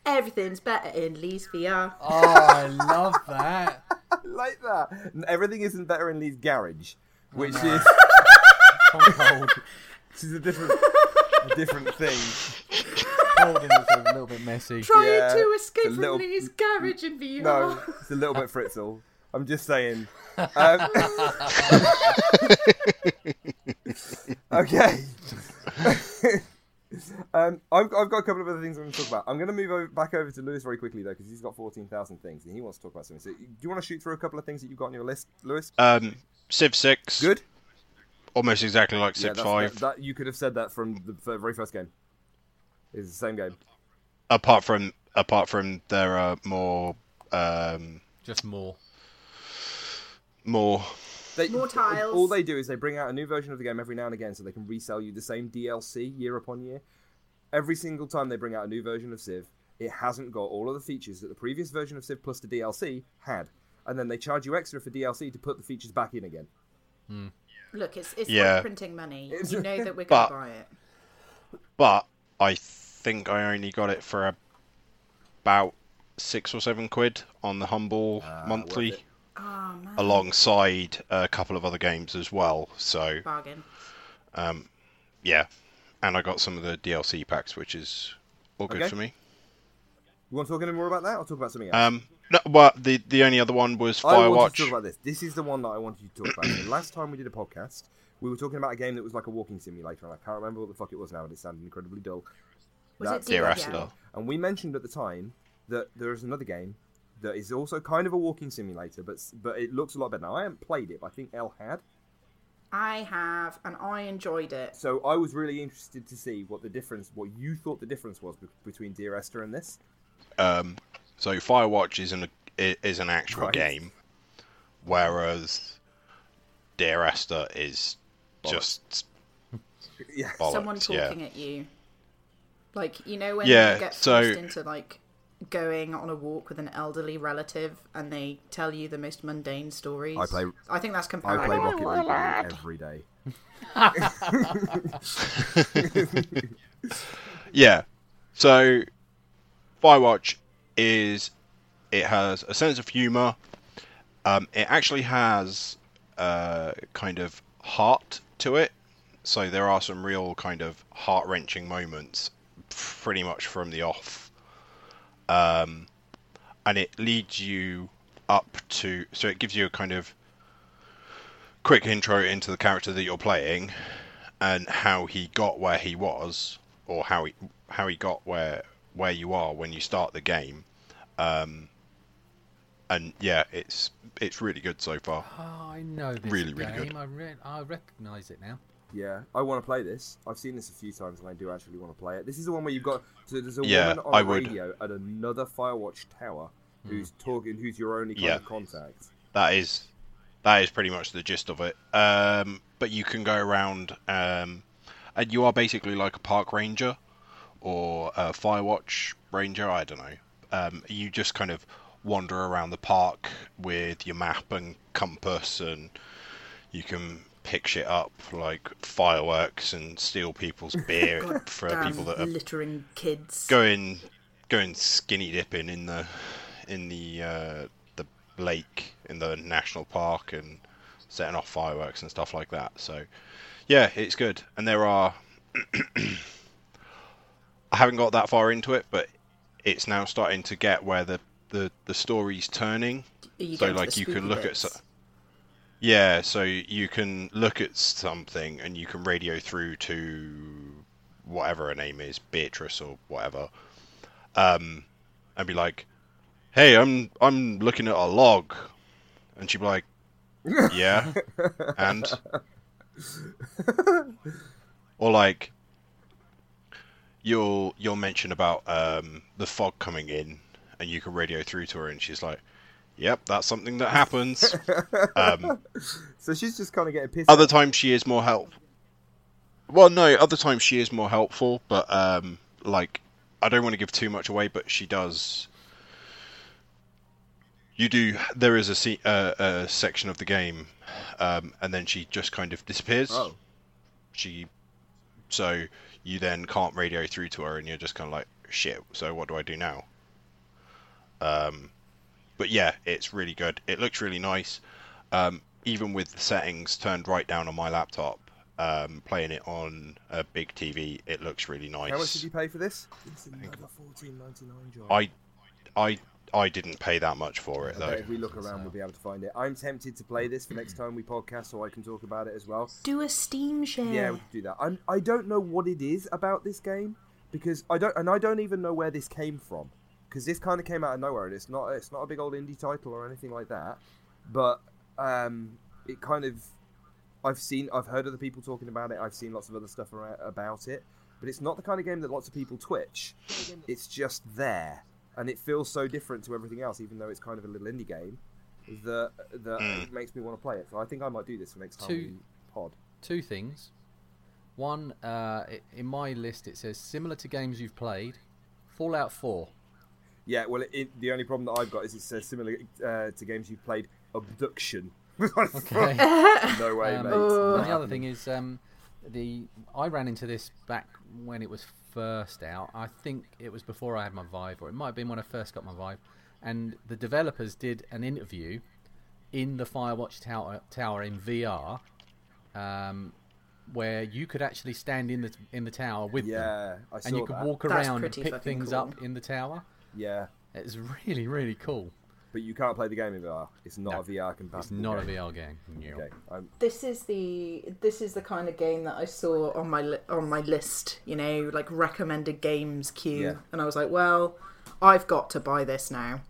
Everything's better in Lee's VR.
Oh, I love that.
I like that. Everything isn't better in Lee's garage, which is
I'm cold.
which is a different a different thing.
Cold and it's a little bit messy.
Trying
Yeah,
to escape from
little-
Lee's garage in VR.
No, it's a little bit Fritzl. I'm just saying. Um, okay. um, I've, I've got a couple of other things I'm going to talk about. I'm going to move over, back over to Lewis very quickly though, because he's got 14,000 things and he wants to talk about something. So, do you want to shoot through a couple of things that you've got on your list, Lewis?
Um, Civ Six,
Good.
Almost exactly like
Yeah,
Five,
That, that- you could have said that from the very first game. It's the same game.
apart from apart from there are more um,
Just more.
more
They,
More tiles.
All they do is they bring out a new version of the game every now and again, so they can resell you the same DLC year upon year. Every single time they bring out a new version of Civ, it hasn't got all of the features that the previous version of Civ plus the DLC had, and then they charge you extra for DLC to put the features back in again.
Look, it's it's
Yeah.
like printing money. You know that we're going to buy it.
but I think I only got it for about six or seven quid on the humble
ah, monthly.
Oh man,
alongside a couple of other games as well. So
bargain.
Um, yeah, and I got some of the DLC packs, which is all good
Okay.
for me.
You want to talk any more about that? I'll talk about something else.
Um, no, well, the the only other one was Firewatch.
I wanted to talk about this. This is the one that I wanted you to talk about. So last time we did a podcast, we were talking about a game that was like a walking simulator, and I can't remember what the fuck it was now, and it sounded incredibly dull.
Was
That's
it
Dear
DLL?
Esther.
And we mentioned at the time that there is another game that is also kind of a walking simulator, but but it looks a lot better. Now I haven't played it, but I think Elle had.
I have, and I enjoyed it.
So I was really interested to see what the difference, what you thought the difference was be- between Dear Esther and this.
Um, so Firewatch is an is an actual
Right.
game, whereas Dear Esther is just
Yeah.
bollocks.
Someone
yeah.
talking at you, like you know when
Yeah,
you get
so-
forced into like going on a walk with an elderly relative, and they tell you the most mundane stories.
I play-
I think that's
I play Rocket League every day.
Yeah. So Firewatch is it has a sense of humor. Um, it actually has uh, kind of heart to it. So there are some real kind of heart wrenching moments, pretty much from the off. Um, and it leads you up to so it gives you a kind of quick intro into the character that you're playing and how he got where he was or how he how he got where where you are when you start the game um and yeah it's it's really good so far
Oh, I know this
Really, really good.
I, re- I recognise it now.
Yeah, I want to play this. I've seen this a few times, and I do actually want to play it. This is the one where you've got so there's a
Yeah,
woman on
I
a
would.
radio at another Firewatch tower who's talking, who's your only kind
Yeah.
of contact.
that is that is pretty much the gist of it um but you can go around um and you are basically like a park ranger or a firewatch ranger i don't know um you just kind of wander around the park with your map and compass and you can pick shit up like fireworks and steal people's beer for people that are
littering kids.
going going skinny dipping in the in the uh, the lake in the national park and setting off fireworks and stuff like that. So yeah, it's good. And there are I haven't got that far into it, but it's now starting to get where the the, the story's turning.
You
so like you can look
bits?
at so- yeah, so you can look at something and you can radio through to whatever her name is, Beatrice or whatever, um, and be like, "Hey, I'm I'm looking at a log," and she'd be like, "Yeah," and or like you'll you'll mention about um, the fog coming in, and you can radio through to her, and she's like, "Yep, that's something that happens." um,
So she's just kind of getting pissed.
other times she is more help. Well, no, other times she is more helpful, but um, like I don't want to give too much away, but she does. You do. There is a se- uh, a section of the game, um, and then she just kind of disappears.
Oh.
she, so you then can't radio through to her, and you're just kind of like, shit. So what do I do now? Um, but yeah, it's really good. It looks really nice. Um, even with the settings turned right down on my laptop, um, playing it on a big TV, it looks really nice.
How much did you pay for this? It's another fourteen ninety nine. John.
I, I, I didn't pay that much for it
I
though.
if we look around, we'll be able to find it. I'm tempted to play this for next time we podcast, so I can talk about it as well.
Do a Steam share.
Yeah, we can do that. I'm, I don't know what it is about this game because I don't, and I don't even know where this came from because this kind of came out of nowhere. And it's not, it's not a big old indie title or anything like that. But um, it kind of, I've seen, I've heard other people talking about it. I've seen lots of other stuff about it, but it's not the kind of game that lots of people twitch. It's just there, and it feels so different to everything else, even though it's kind of a little indie game. That that
Mm.
makes me want to play it. So I think I might do this for next time
Two-
we pod.
Two things. One, uh, in my list, it says similar to games you've played. Fallout 4.
Yeah, well, it, the only problem that I've got is it says similar uh, to games you've played, abduction.
Okay.
no way,
Um,
mate.
and the other thing is, um, the I ran into this back when it was first out. I think it was before I had my Vive, or it might have been when I first got my Vive. And the developers did an interview in the Firewatch tower, tower in VR, um, where you could actually stand in the in the tower with them,
Yeah, I
and you could
that.
walk
That's
around and pick things
cool.
up in the tower.
Yeah,
It's really really cool.
But you can't play the game in VR. Uh, it's not
No,
a VR compatible.
It's not a. VR game. No.
Okay, I'm,
This is the this is the kind of game that I saw on my li- on my list. You know, like recommended games queue,
Yeah.
and I was like, well, I've got to buy this now.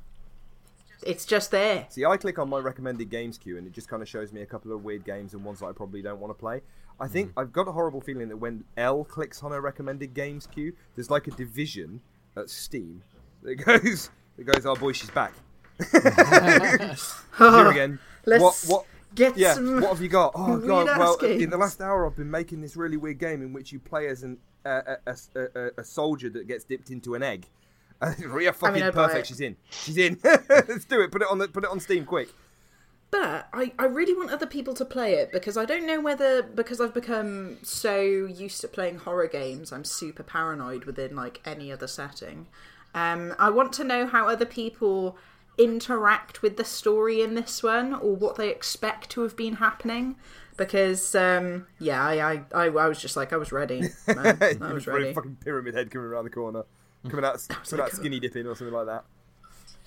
It's just there.
See, I click on my recommended games queue, and it just kind of shows me a couple of weird games and ones that I probably don't want to play. I think mm. I've got a horrible feeling that when Elle clicks on a recommended games queue, there's like a division at Steam that goes, that goes, "Oh boy, she's back." Here again.
Let's
what? What?
get
Yeah.
some
What have you got? Oh god. Well, in the last hour, I've been making this really weird game in which you play as an uh, a, a, a, a soldier that gets dipped into an egg. Ria fucking
I'd buy
perfect. She's in. She's in. Let's do it. Put it on the. Put it on Steam quick.
But I, I really want other people to play it because I don't know whether because I've become so used to playing horror games, I'm super paranoid within like any other setting. Um, I want to know how other people interact with the story in this one or what they expect to have been happening. Because um, yeah, I, I, I, I was just like I was ready. Man. I was ready.
Fucking pyramid head coming around the corner, coming out, coming out skinny dipping or something like that.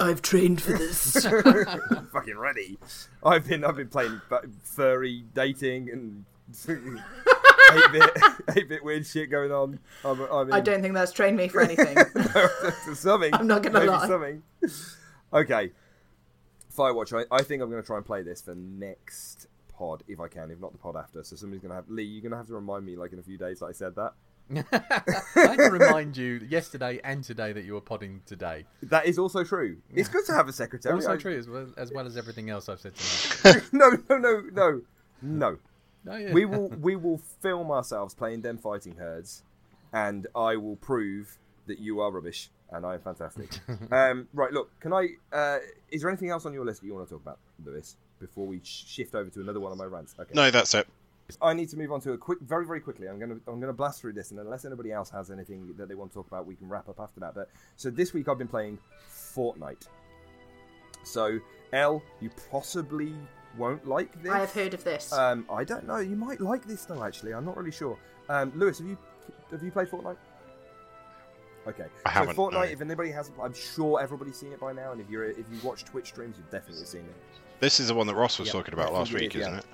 I've trained for this.
fucking ready. I've been I've been playing furry dating and eight bit eight bit weird shit going on. I'm, I'm in,
I don't think that's trained me for anything.
something.
I'm not gonna
Maybe
lie.
Something. Okay. Firewatch. I, I think I'm going to try and play this for next pod if I can. If not the pod after. So somebody's going to have Lee. You're going to have to remind me like in a few days that I said that.
I had to remind you yesterday and today that you were podding today.
That is also true. It's good to have a secretary.
That's also
I-
true as well, as well as everything else I've said tonight.
no, no, no, no, no.
No, yeah.
we will we will film ourselves playing them fighting herds, and I will prove that you are rubbish and I am fantastic. um, right, look, can I? Uh, is there anything else on your list that you want to talk about, Lewis? Before we sh- shift over to another one of my rants. Okay.
No, that's it.
I need to move on to a quick, very, very quickly. I'm gonna, I'm gonna blast through this, and unless anybody else has anything that they want to talk about, we can wrap up after that. But so this week I've been playing Fortnite. So Elle, you possibly won't like this.
I have heard of this.
Um, I don't know. You might like this though. Actually, I'm not really sure. Um, Lewis, have you have you played Fortnite? Okay.
I
so
haven't,
Fortnite,
no.
if anybody hasn't, I'm sure everybody's seen it by now. And if you're if you watch Twitch streams, you've definitely seen it.
This is the one that Ross was
Yep,
talking about last week,
is,
isn't
yeah.
it?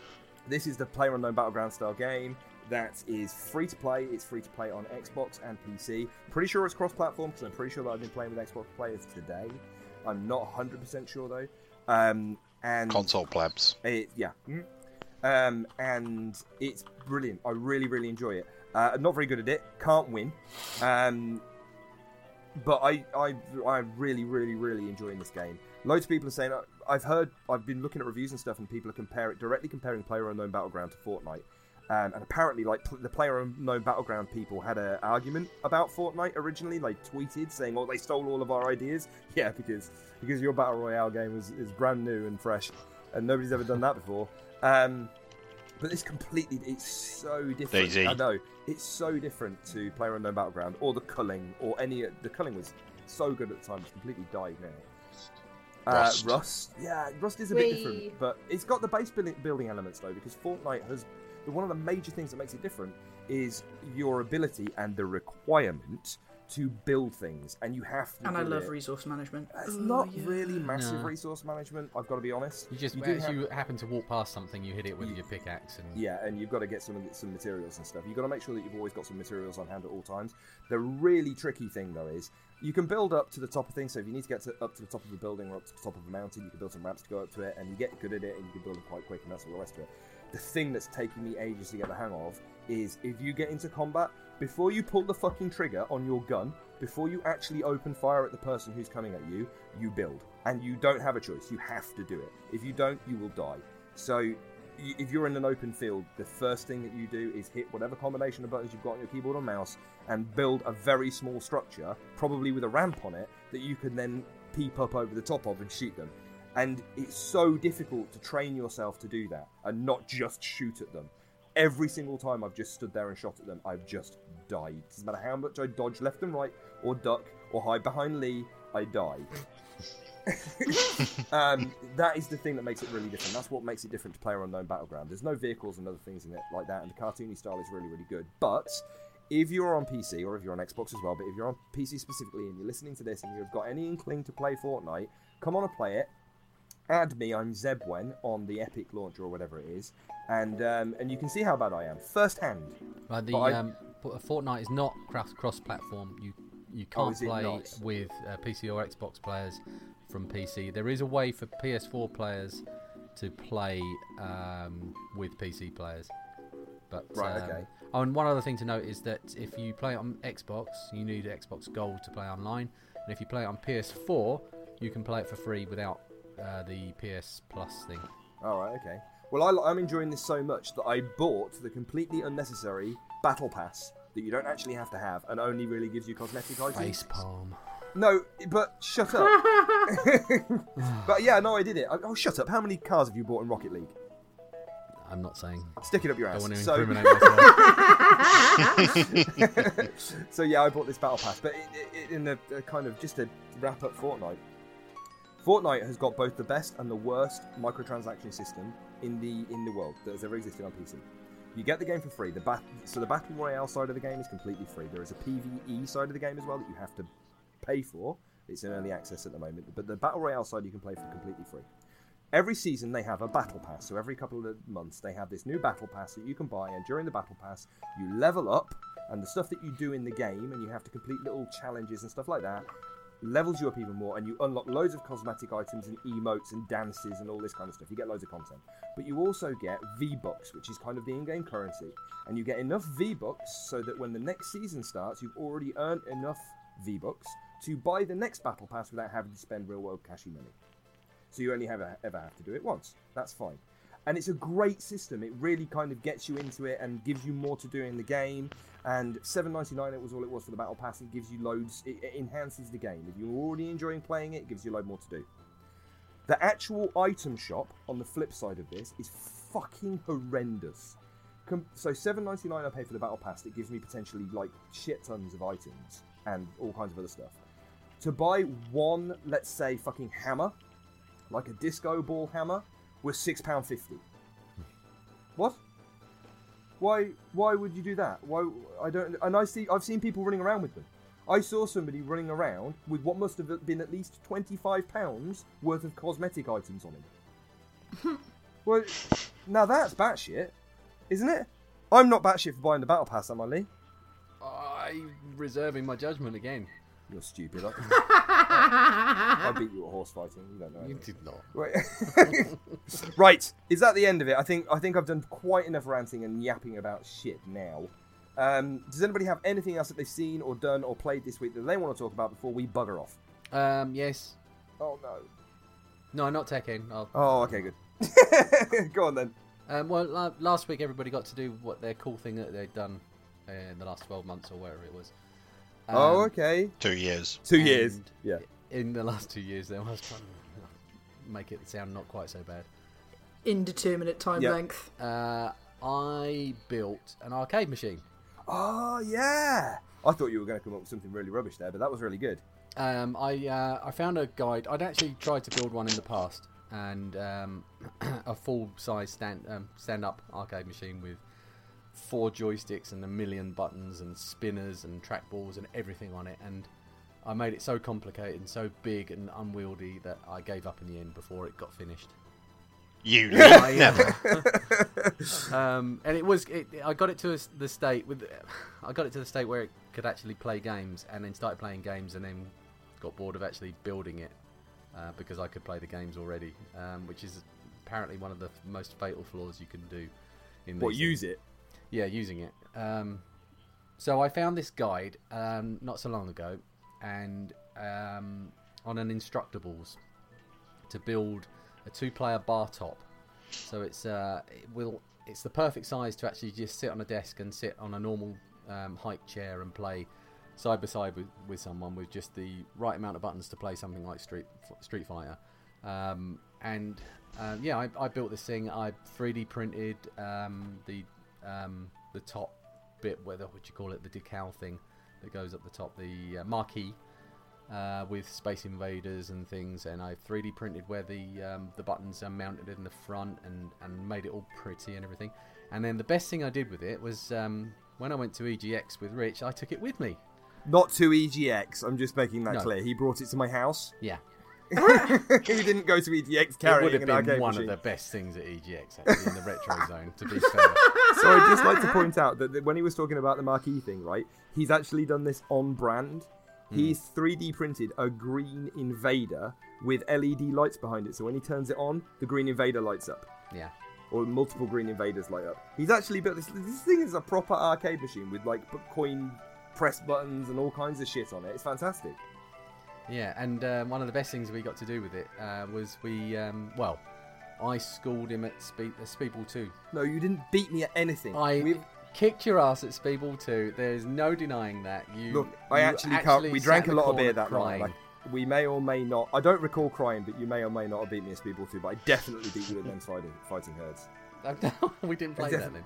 This is the Player Unknown Battleground style game that is free to play. It's free to play on Xbox and PC. Pretty sure it's cross-platform because I'm pretty sure that I've been playing with Xbox players today. I'm not 100% sure though. Um, and
Console plebs.
It, yeah. Mhm. Um, and it's brilliant. I really, really enjoy it. Uh, I'm not very good at it. Can't win. Um, but I, I, I'm really, really, really enjoying this game. Loads of people are saying. I've heard. I've been looking at reviews and stuff, and people are comparing directly comparing Player Unknown Battleground to Fortnite. Um, and apparently, like pl- the Player Unknown Battleground people had an argument about Fortnite originally. Like tweeted saying, "Oh, they stole all of our ideas." Yeah, because because your battle royale game is, is brand new and fresh, and nobody's ever done that before. Um, But it's completely, it's so different.
DayZ.
I know. It's so different to Player Unknown Battleground or the culling or any. The culling was so good at the time, it's completely died now.
Rust.
Uh, Rust. Yeah, Rust is a bit different, but it's got the base building, building elements though, because Fortnite has one of the major things that makes it different is your ability and the requirement to build things, and you have to.
And I love
it.
resource management.
It's
Oh,
not
yeah.
really massive
No.
resource management. I've got to be honest.
You just
do have-
you happen to walk past something, you hit it with
Ye-
your pickaxe, and
Yeah, and you've got to get some some materials and stuff. You've got to make sure that you've always got some materials on hand at all times. The really tricky thing though is you can build up to the top of things. So if you need to get to, up to the top of a building or up to the top of a mountain, you can build some ramps to go up to it, and you get good at it, and you can build them quite quick, and that's all the rest of it. The thing that's taking me ages to get the hang of is if you get into combat before you pull the fucking trigger on your gun, before you actually open fire at the person who's coming at you, you build, and you don't have a choice. You have to do it. If you don't, you will die. So if you're in an open field, the first thing that you do is hit whatever combination of buttons you've got on your keyboard or mouse and build a very small structure, probably with a ramp on it, that you can then peep up over the top of and shoot them. And it's so difficult to train yourself to do that and not just shoot at them. Every single time I've just stood there and shot at them, I've just died. Doesn't matter how much I dodge left and right, or duck, or hide behind Lee, I die. um, that is the thing that makes it really different. That's what makes it different to Player Unknown Battleground. There's no vehicles and other things in it like that, and the cartoony style is really, really good. But if you're on PC or if you're on Xbox as well, but if you're on PC specifically and you're listening to this and you've got any inkling to play Fortnite, come on and play it. Add me, I'm Zebwen on the Epic launcher or whatever it is, and um, and you can see how bad I am firsthand.
But the
But I-
um, F- Fortnite is not cross cross platform. You you
Oh,
can't
it
play
not?
with uh, PC or Xbox players from PC. There is a way for PS4 players to play um, with PC players. But
Right,
um,
okay.
Oh, and one other thing to note is that if you play on Xbox, you need Xbox Gold to play online, and if you play it on PS4, you can play it for free without uh, the PS Plus thing.
All right, okay. Well, I, I'm enjoying this so much that I bought the completely unnecessary Battle Pass that you don't actually have to have and only really gives you cosmetic items.
Face palm.
No, but shut up. but yeah, no, I did it. I- Oh, shut up. How many cars have you bought in Rocket League?
I'm not saying.
Stick it up your ass.
I want to
so,
incriminate myself.
so yeah, I bought this battle pass, but it, it, in a, a kind of just to wrap up Fortnite. Fortnite has got both the best and the worst microtransaction system in the in the world that has ever existed on PC. You get the game for free. The bat- so the battle royale side of the game is completely free. There is a PVE side of the game as well that you have to pay for. It's in early access at the moment, but the battle royale side you can play for completely free. Every season they have a battle pass, so every couple of months they have this new battle pass that you can buy, and during the battle pass you level up, and the stuff that you do in the game, and you have to complete little challenges and stuff like that, levels you up even more, and you unlock loads of cosmetic items and emotes and dances and all this kind of stuff. You get loads of content, but you also get V Bucks, which is kind of the in-game currency, and you get enough V Bucks so that when the next season starts, you've already earned enough V Bucks to buy the next battle pass without having to spend real-world cashy money. So you only have ever have to do it once. That's fine. And it's a great system. It really kind of gets you into it and gives you more to do in the game. And 7.99 it was all it was for the battle pass. It gives you loads. It, it enhances the game. If you're already enjoying playing it, it gives you a load more to do. The actual item shop on the flip side of this is fucking horrendous. Com- so 7.99 I pay for the battle pass. It gives me potentially like shit tons of items and all kinds of other stuff. To buy one, let's say, fucking hammer, like a disco ball hammer, was six pound fifty. What? Why? Why would you do that? Why? I don't. And I see. I've seen people running around with them. I saw somebody running around with what must have been at least twenty-five pounds worth of cosmetic items on him. well, now that's batshit, isn't it? I'm not batshit for buying the battle pass, am I, Lee?
I'm reserving my judgment again.
You're stupid. I, I beat you at horse fighting. You don't know.
You
anything.
did not.
Right. right. Is that the end of it? I think I think I've done quite enough ranting and yapping about shit now. Um, does anybody have anything else that they've seen or done or played this week that they want to talk about before we bugger off?
Um, yes.
Oh no.
No, not Tekken. I'll,
Oh, okay, good. Go on then.
Um, well, la- last week everybody got to do what their cool thing that they'd done uh, in the last 12 months or whatever it was.
oh,
Um,
okay.
Two years.
Two years. Yeah.
In the last two years, there was trying to make it sound not quite so bad.
Indeterminate time
Yeah.
length.
Uh, I built an arcade machine.
Oh yeah. I thought you were going to come up with something really rubbish there, but that was really good.
Um, I uh, I found a guide. I'd actually tried to build one in the past, and um, a full size stand um, stand up arcade machine with four joysticks and a million buttons and spinners and trackballs and everything on it. And I made it so complicated and so big and unwieldy that I gave up in the end before it got finished.
You
I,
never.
um, and it was it, I got it to a, the state with I got it to the state where it could actually play games, and then started playing games, and then got bored of actually building it uh, because I could play the games already, um, which is apparently one of the most fatal flaws you can do. In
What
these
use
things.
it?
Yeah, using it. Um, so I found this guide um, not so long ago, and um, on an Instructables to build a two-player bar top. So it's uh, it will it's the perfect size to actually just sit on a desk and sit on a normal um, chair and play side by side with, with someone with just the right amount of buttons to play something like Street Street Fighter. Um, and um, yeah, I, I built this thing. I 3D printed um, the um, the top bit, whether what you call it, the decal thing that goes up the top, the uh, marquee uh, with Space Invaders and things, and I 3D printed where the um, the buttons are mounted in the front and, and made it all pretty and everything. And then the best thing I did with it was um, when I went to EGX with Rich, I took it with me.
Not to EGX. I'm just making that
No.
clear. He brought it to my house.
Yeah,
he didn't go to EGX carrying
it would have been one
machine.
of the best things at EGX actually in the retro zone. To be fair,
So I'd just like to point out that, that when he was talking about the marquee thing, right, he's actually done this on brand. He's 3D printed a green invader with LED lights behind it. So when he turns it on, the green invader lights up.
yeah.
Or multiple green invaders light up. He's actually built this. This thing is a proper arcade machine with like coin press buttons and all kinds of shit on it. It's fantastic.
Yeah, and um, one of the best things we got to do with it uh, was we, um, well, I schooled him at Spe- uh, Speedball 2.
No, you didn't beat me at anything.
I
We've-
kicked your ass at Speedball 2. There's no denying that. You
Look, I
you
actually can't. We
sat
drank
in
a
the
lot of beer that
crying.
night. Like, we may or may not. I don't recall crying, but you may or may not have beat me at Speedball 2. But I definitely beat you at them fighting, fighting herds.
we didn't play that then.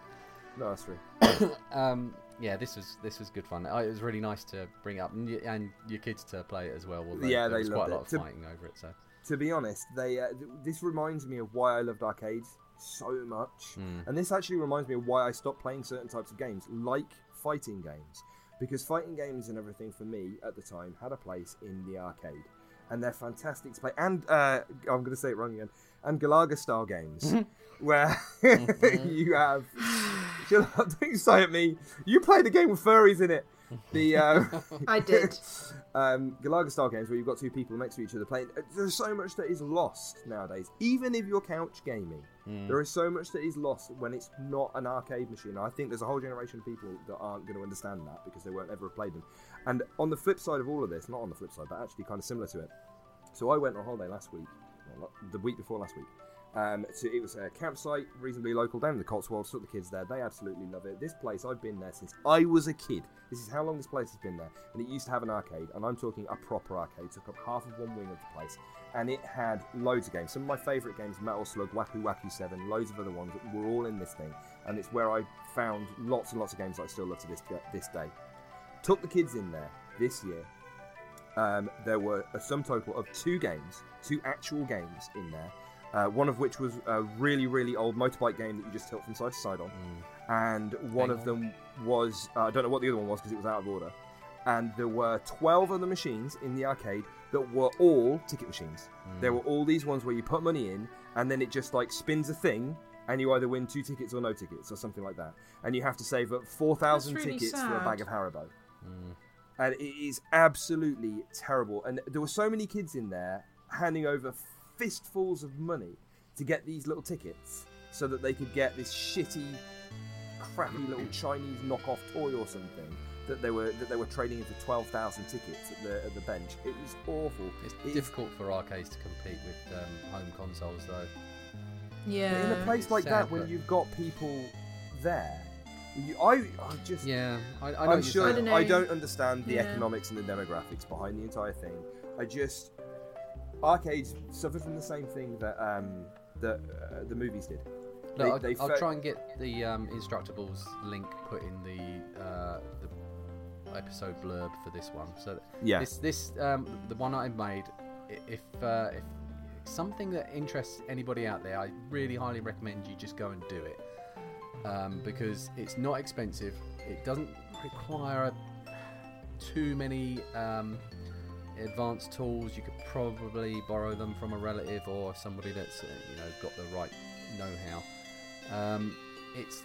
No, that's true.
Um, yeah, this was this was good fun. Uh, it was really nice to bring up and, y- and your kids to play it as well. although
Yeah,
there
they
was
loved
quite a lot
it.
of
To-
fighting over it. So
to be honest, they uh, th- this reminds me of why I loved arcades so much, and this actually reminds me of why I stopped playing certain types of games, like fighting games, because fighting games and everything for me at the time had a place in the arcade, and they're fantastic to play. And uh, I'm going to say it wrong again. And Galaga style games, where you have. Shut up! Don't you say at me. You played a game with furries in it. The uh,
I did.
um, Galaga style games where you've got two people next to each other playing. uh, There's so much that is lost nowadays. Even if you're couch gaming, there is so much that is lost when it's not an arcade machine. I think there's a whole generation of people that aren't going to understand that because they won't ever have played them. And on the flip side of all of this, not on the flip side, but actually kind of similar to it. So I went on holiday last week, well, the week before last week. Um, so it was a campsite, reasonably local, down in the Cotswolds. Took the kids there. They absolutely love it. This place, I've been there since I was a kid. This is how long this place has been there. And it used to have an arcade, and I'm talking a proper arcade. Took up half of one wing of the place, and it had loads of games. Some of my favourite games: Metal Slug, Waku Waku Seven, loads of other ones were all in this thing. And it's where I found lots and lots of games that I still love to this this day. Took the kids in there this year. Um, there were a sum total of two games, two actual games in there. Uh, one of which was a really, really old motorbike game that you just tilt from side to side on, and one of them was uh, I don't know what the other one was because it was out of order. And there were twelve other machines in the arcade that were all ticket machines. There were all these ones where you put money in, and then it just like spins a thing, and you either win two tickets or no tickets or something like that. And you have to save up four thousand
really
tickets for a bag of Haribo and it is absolutely terrible. And there were so many kids in there handing over fistfuls of money to get these little tickets so that they could get this shitty, crappy little Chinese knockoff toy or something that they were that they were trading in for twelve thousand tickets at the at the bench. It was awful.
it's
It is-
difficult for arcades to compete with um, home consoles, though.
Yeah.
in a place like
sad,
that when
but-
you've got people there. You, I, I just
Yeah, I, I know.
I'm sure
I don't
I don't understand the
Yeah.
economics and the demographics behind the entire thing. I just arcades suffered from the same thing that um, that uh, the movies did.
Look,
They-
I'll, I'll try and get the um, Instructables link put in the uh, the episode blurb for this one. So
Yeah.
this this um, the one I made. If uh, if something that interests anybody out there, I really highly recommend you just go and do it um, because it's not expensive. It doesn't require too many um, advanced tools. You could probably borrow them from a relative or somebody that's uh, you know got the right know-how. Um, it's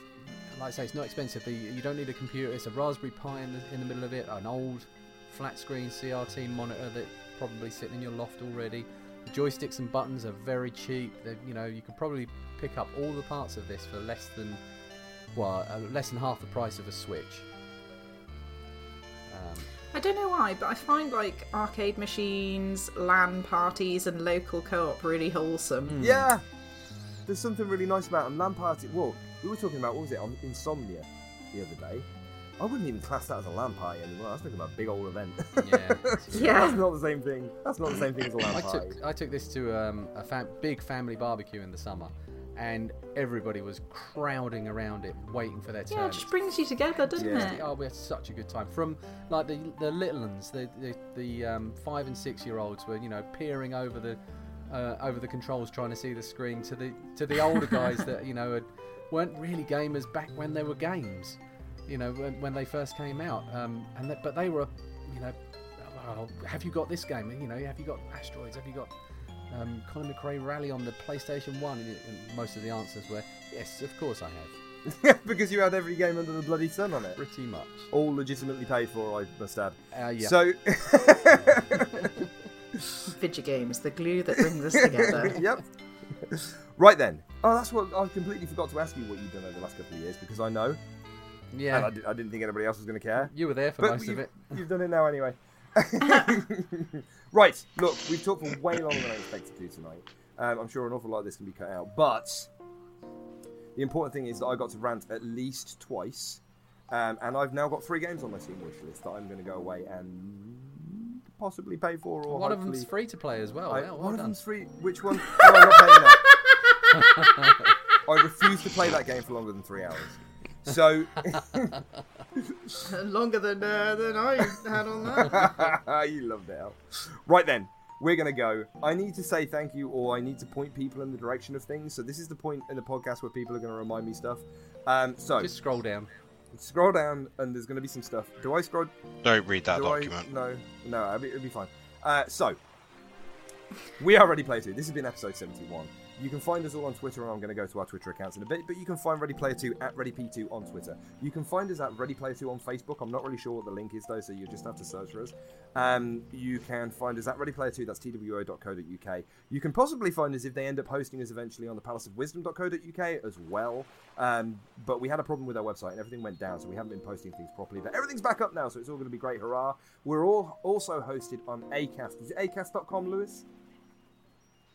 like I say, it's not expensive. You don't need a computer. It's a Raspberry Pi in the, in the middle of it, an old flat screen CRT monitor that probably sitting in your loft already. The joysticks and buttons are very cheap. They're, you know, you could probably pick up all the parts of this for less than well, uh, less than half the price of a Switch. Um,
I don't know why, but I find like arcade machines, LAN parties, and local co-op really wholesome.
Yeah, there's something really nice about them. LAN party. Well, we were talking about what was it on Insomnia the other day. I wouldn't even class that as a LAN party anymore. I was talking about a big old event.
yeah.
Yeah.
That's not the same thing. That's not the same thing as a LAN
I
party.
took I took this to um, a fam- big family barbecue in the summer, and everybody was crowding around it, waiting for their turn.
Yeah, it just brings you together, doesn't
Yeah.
it?
Oh, we had such a good time. From like the the little ones, the the, the um, five and six year olds were you know peering over the uh, over the controls trying to see the screen to the to the older guys that you know had, weren't really gamers back when they were games, you know when, when they first came out. Um, and that, but they were you know, well, have you got this game? You know, have you got Asteroids? Have you got um, Colin McRae Rally on the PlayStation One? And, and most of the answers were yes, of course I have,
because you had every game under the bloody sun on it.
pretty much.
All legitimately paid for, I must add.
Uh, yeah.
So,
Video games, the glue that brings us together.
yep. Right then. Oh, that's what I completely forgot to ask you what you've done over the last couple of years because I know,
yeah.
and I, did, I didn't think anybody else was going to care.
You were there for
But
most of it.
you've done it now anyway. right, look, we've talked for way longer than I expected to tonight. Um, I'm sure an awful lot of this can be cut out, but the important thing is that I got to rant at least twice, um, and I've now got three games on my Steam wish list that I'm going to go away and possibly pay for, or
One of them's free to play as well.
I-
Well, well
one of them's free. Which one? No, I'm not paying that. I refuse to play that game for longer than three hours. So,
Longer than uh, than I had on that.
you loved it. Al. Right then, we're gonna go. I need to say thank you, or I need to point people in the direction of things. So this is the point in the podcast where people are gonna remind me stuff. Um, so
Just scroll down.
scroll down, and there's gonna be some stuff. Do I scroll?
Don't read that
do
document.
I? No, no, it'll be, it'll be fine. Uh, so we are Ready Player 2. This has been episode 71. You can find us all on Twitter, and I'm going to go to our Twitter accounts in a bit, but you can find Ready Player 2 at ReadyP2 on Twitter. You can find us at Ready Player 2 on Facebook. I'm not really sure what the link is, though, so you'll just have to search for us. Um, you can find us at Ready Player 2, that's two.co.uk. You can possibly find us if they end up hosting us eventually on the palaceofwisdom.co.uk as well. Um, but we had a problem with our website and everything went down, so we haven't been posting things properly. But everything's back up now, so it's all going to be great. Hurrah! We're all also hosted on Acast. Is it acast.com, Lewis?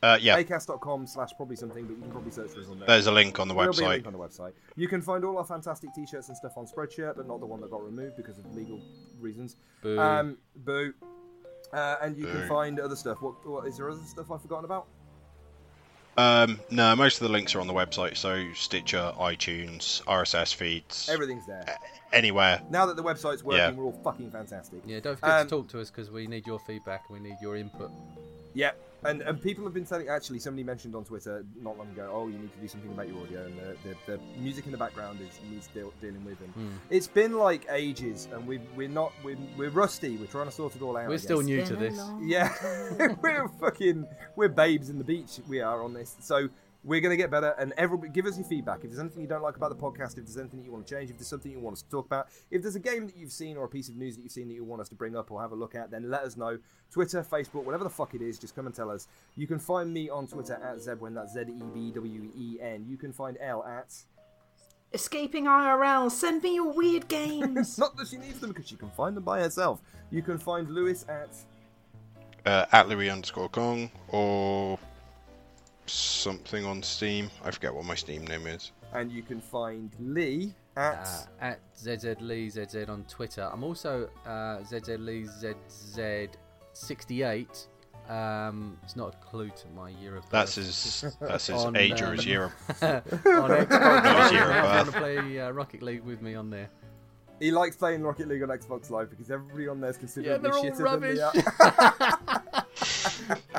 Uh, yeah,
acast.com slash probably something, but you can probably search for us on there.
there's a link on the
There'll be a
website.
link on the website. You can find all our fantastic t-shirts and stuff on Spreadshirt, but not the one that got removed because of legal reasons.
Boo.
Um, boo. Uh, and you can find other stuff. What, what is there other stuff I've forgotten about?
Um, no, most of the links are on the website, so Stitcher, iTunes, RSS feeds,
Everything's there.
anywhere.
Now that the website's working,
Yeah.
we're all fucking fantastic.
Yeah, don't forget
Um,
to talk to us because we need your feedback. And we need your input.
Yeah, and and people have been saying actually somebody mentioned on Twitter not long ago, oh, you need to do something about your audio and the, the, the music in the background is needs deal, dealing with, and
Hmm.
it's been like ages, and we we're not we're, we're rusty. We're trying to sort it all out.
We're still new to this.
Yeah, we're fucking we're babes in the beach. We are on this, so we're gonna get better. And everybody, give us your feedback. If there's anything you don't like about the podcast, if there's anything that you want to change, if there's something you want us to talk about, if there's a game that you've seen or a piece of news that you've seen that you want us to bring up or have a look at, then let us know. Twitter, Facebook, whatever the fuck it is, just come and tell us. You can find me on Twitter at Zebwen. That's Z E B W E N. You can find Elle at.
Escaping IRL, send me your weird games.
Not that she needs them because she can find them by herself. You can find Lewis at.
Uh, at Louis underscore Kong or something on Steam. I forget what my Steam name is.
And you can find Lee at.
Uh, at ZZ Lee ZZ on Twitter. I'm also uh, ZZ Lee ZZ68 uh, Um, it's not a clue to my year of birth.
That's his. That's his
On,
age or
um,
his year. Of,
on Xbox.
Not his year of
If you want to play uh, Rocket League with me on there?
He likes playing Rocket League on Xbox Live because everybody on there is
Yeah,
considerably
they're all
shitter
rubbish.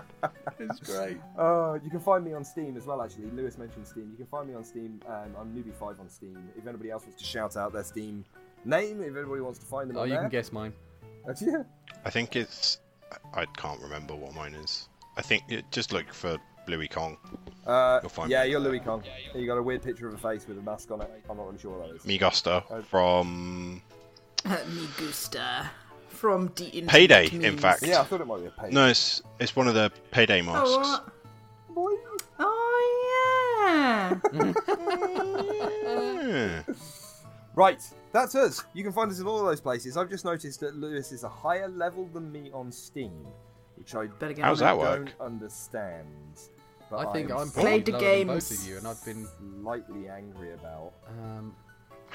than me.
It's great.
Uh, you can find me on Steam as well, actually. Lewis mentioned Steam. You can find me on Steam. Um, I'm Newbie5 on Steam. If anybody else wants to shout out their Steam name, if anybody wants to find them
Oh,
on
you
there.
can guess mine.
Actually, yeah.
I think it's. I can't remember what mine is. I think it, just look for Louis Kong.
Uh,
You'll find
yeah,
me
you're
there.
Louis Kong. You got a weird picture of a face with a mask on it. I'm not really sure what that is.
Me gusta
Uh,
from
Uh, me gusta from D
Payday, in fact.
Yeah, I thought it might be a page.
No, it's it's one of the payday
Oh,
masks.
what? Oh yeah.
Yeah.
Right, that's us. You can find us in all of those places. I've just noticed that Lewis is a higher level than me on Steam, which I
Better get
How's
on
that
it.
work?
don't understand. But
I think I'm
Played
probably
the
lower than
games.
both of you, and I've been.
slightly angry about.
Um,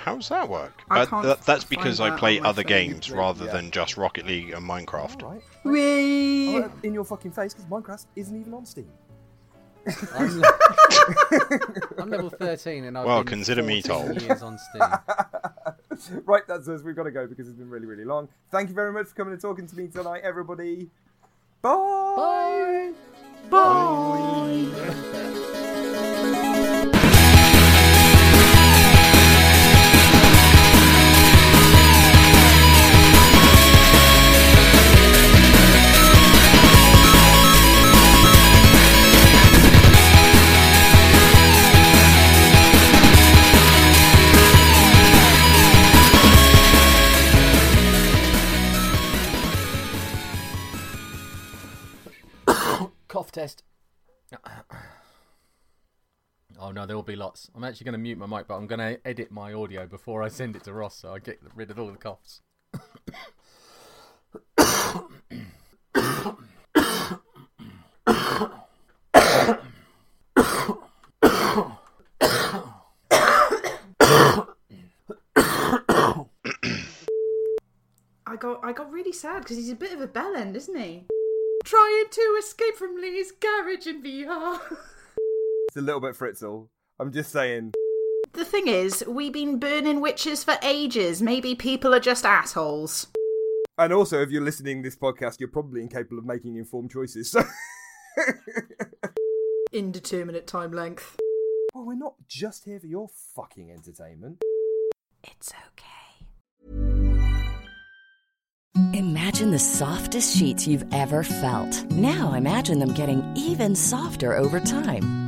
How's that work?
I
Uh,
can't
that- that's
find
because
that
I play other
phone.
games rather
Yeah.
than just Rocket League and Minecraft.
All right.
Wee.
Oh, in your fucking face, because Minecraft isn't even on Steam.
I'm, I'm level 13, and I've
Well,
been
consider me
14
told.
years on Steam.
right, that's us. We've got to go because it's been really, really long. Thank you very much for coming and talking to me tonight, everybody. Bye.
Bye.
Cough Oh no, there will be lots. I'm actually going to mute my mic, but I'm going to edit my audio before I send it to Ross, so I get rid of all the coughs.
I got I got really sad because he's a bit of a bellend, isn't he? Trying to escape from Lee's garage in VR.
It's a little bit Fritzl. I'm just saying.
the thing is, we've been burning witches for ages. Maybe people are just assholes.
And also, if you're listening to this podcast, you're probably incapable of making informed choices. So,
Indeterminate time length.
well, we're not just here for your fucking entertainment.
It's okay.
Imagine the softest sheets you've ever felt. Now imagine them getting even softer over time.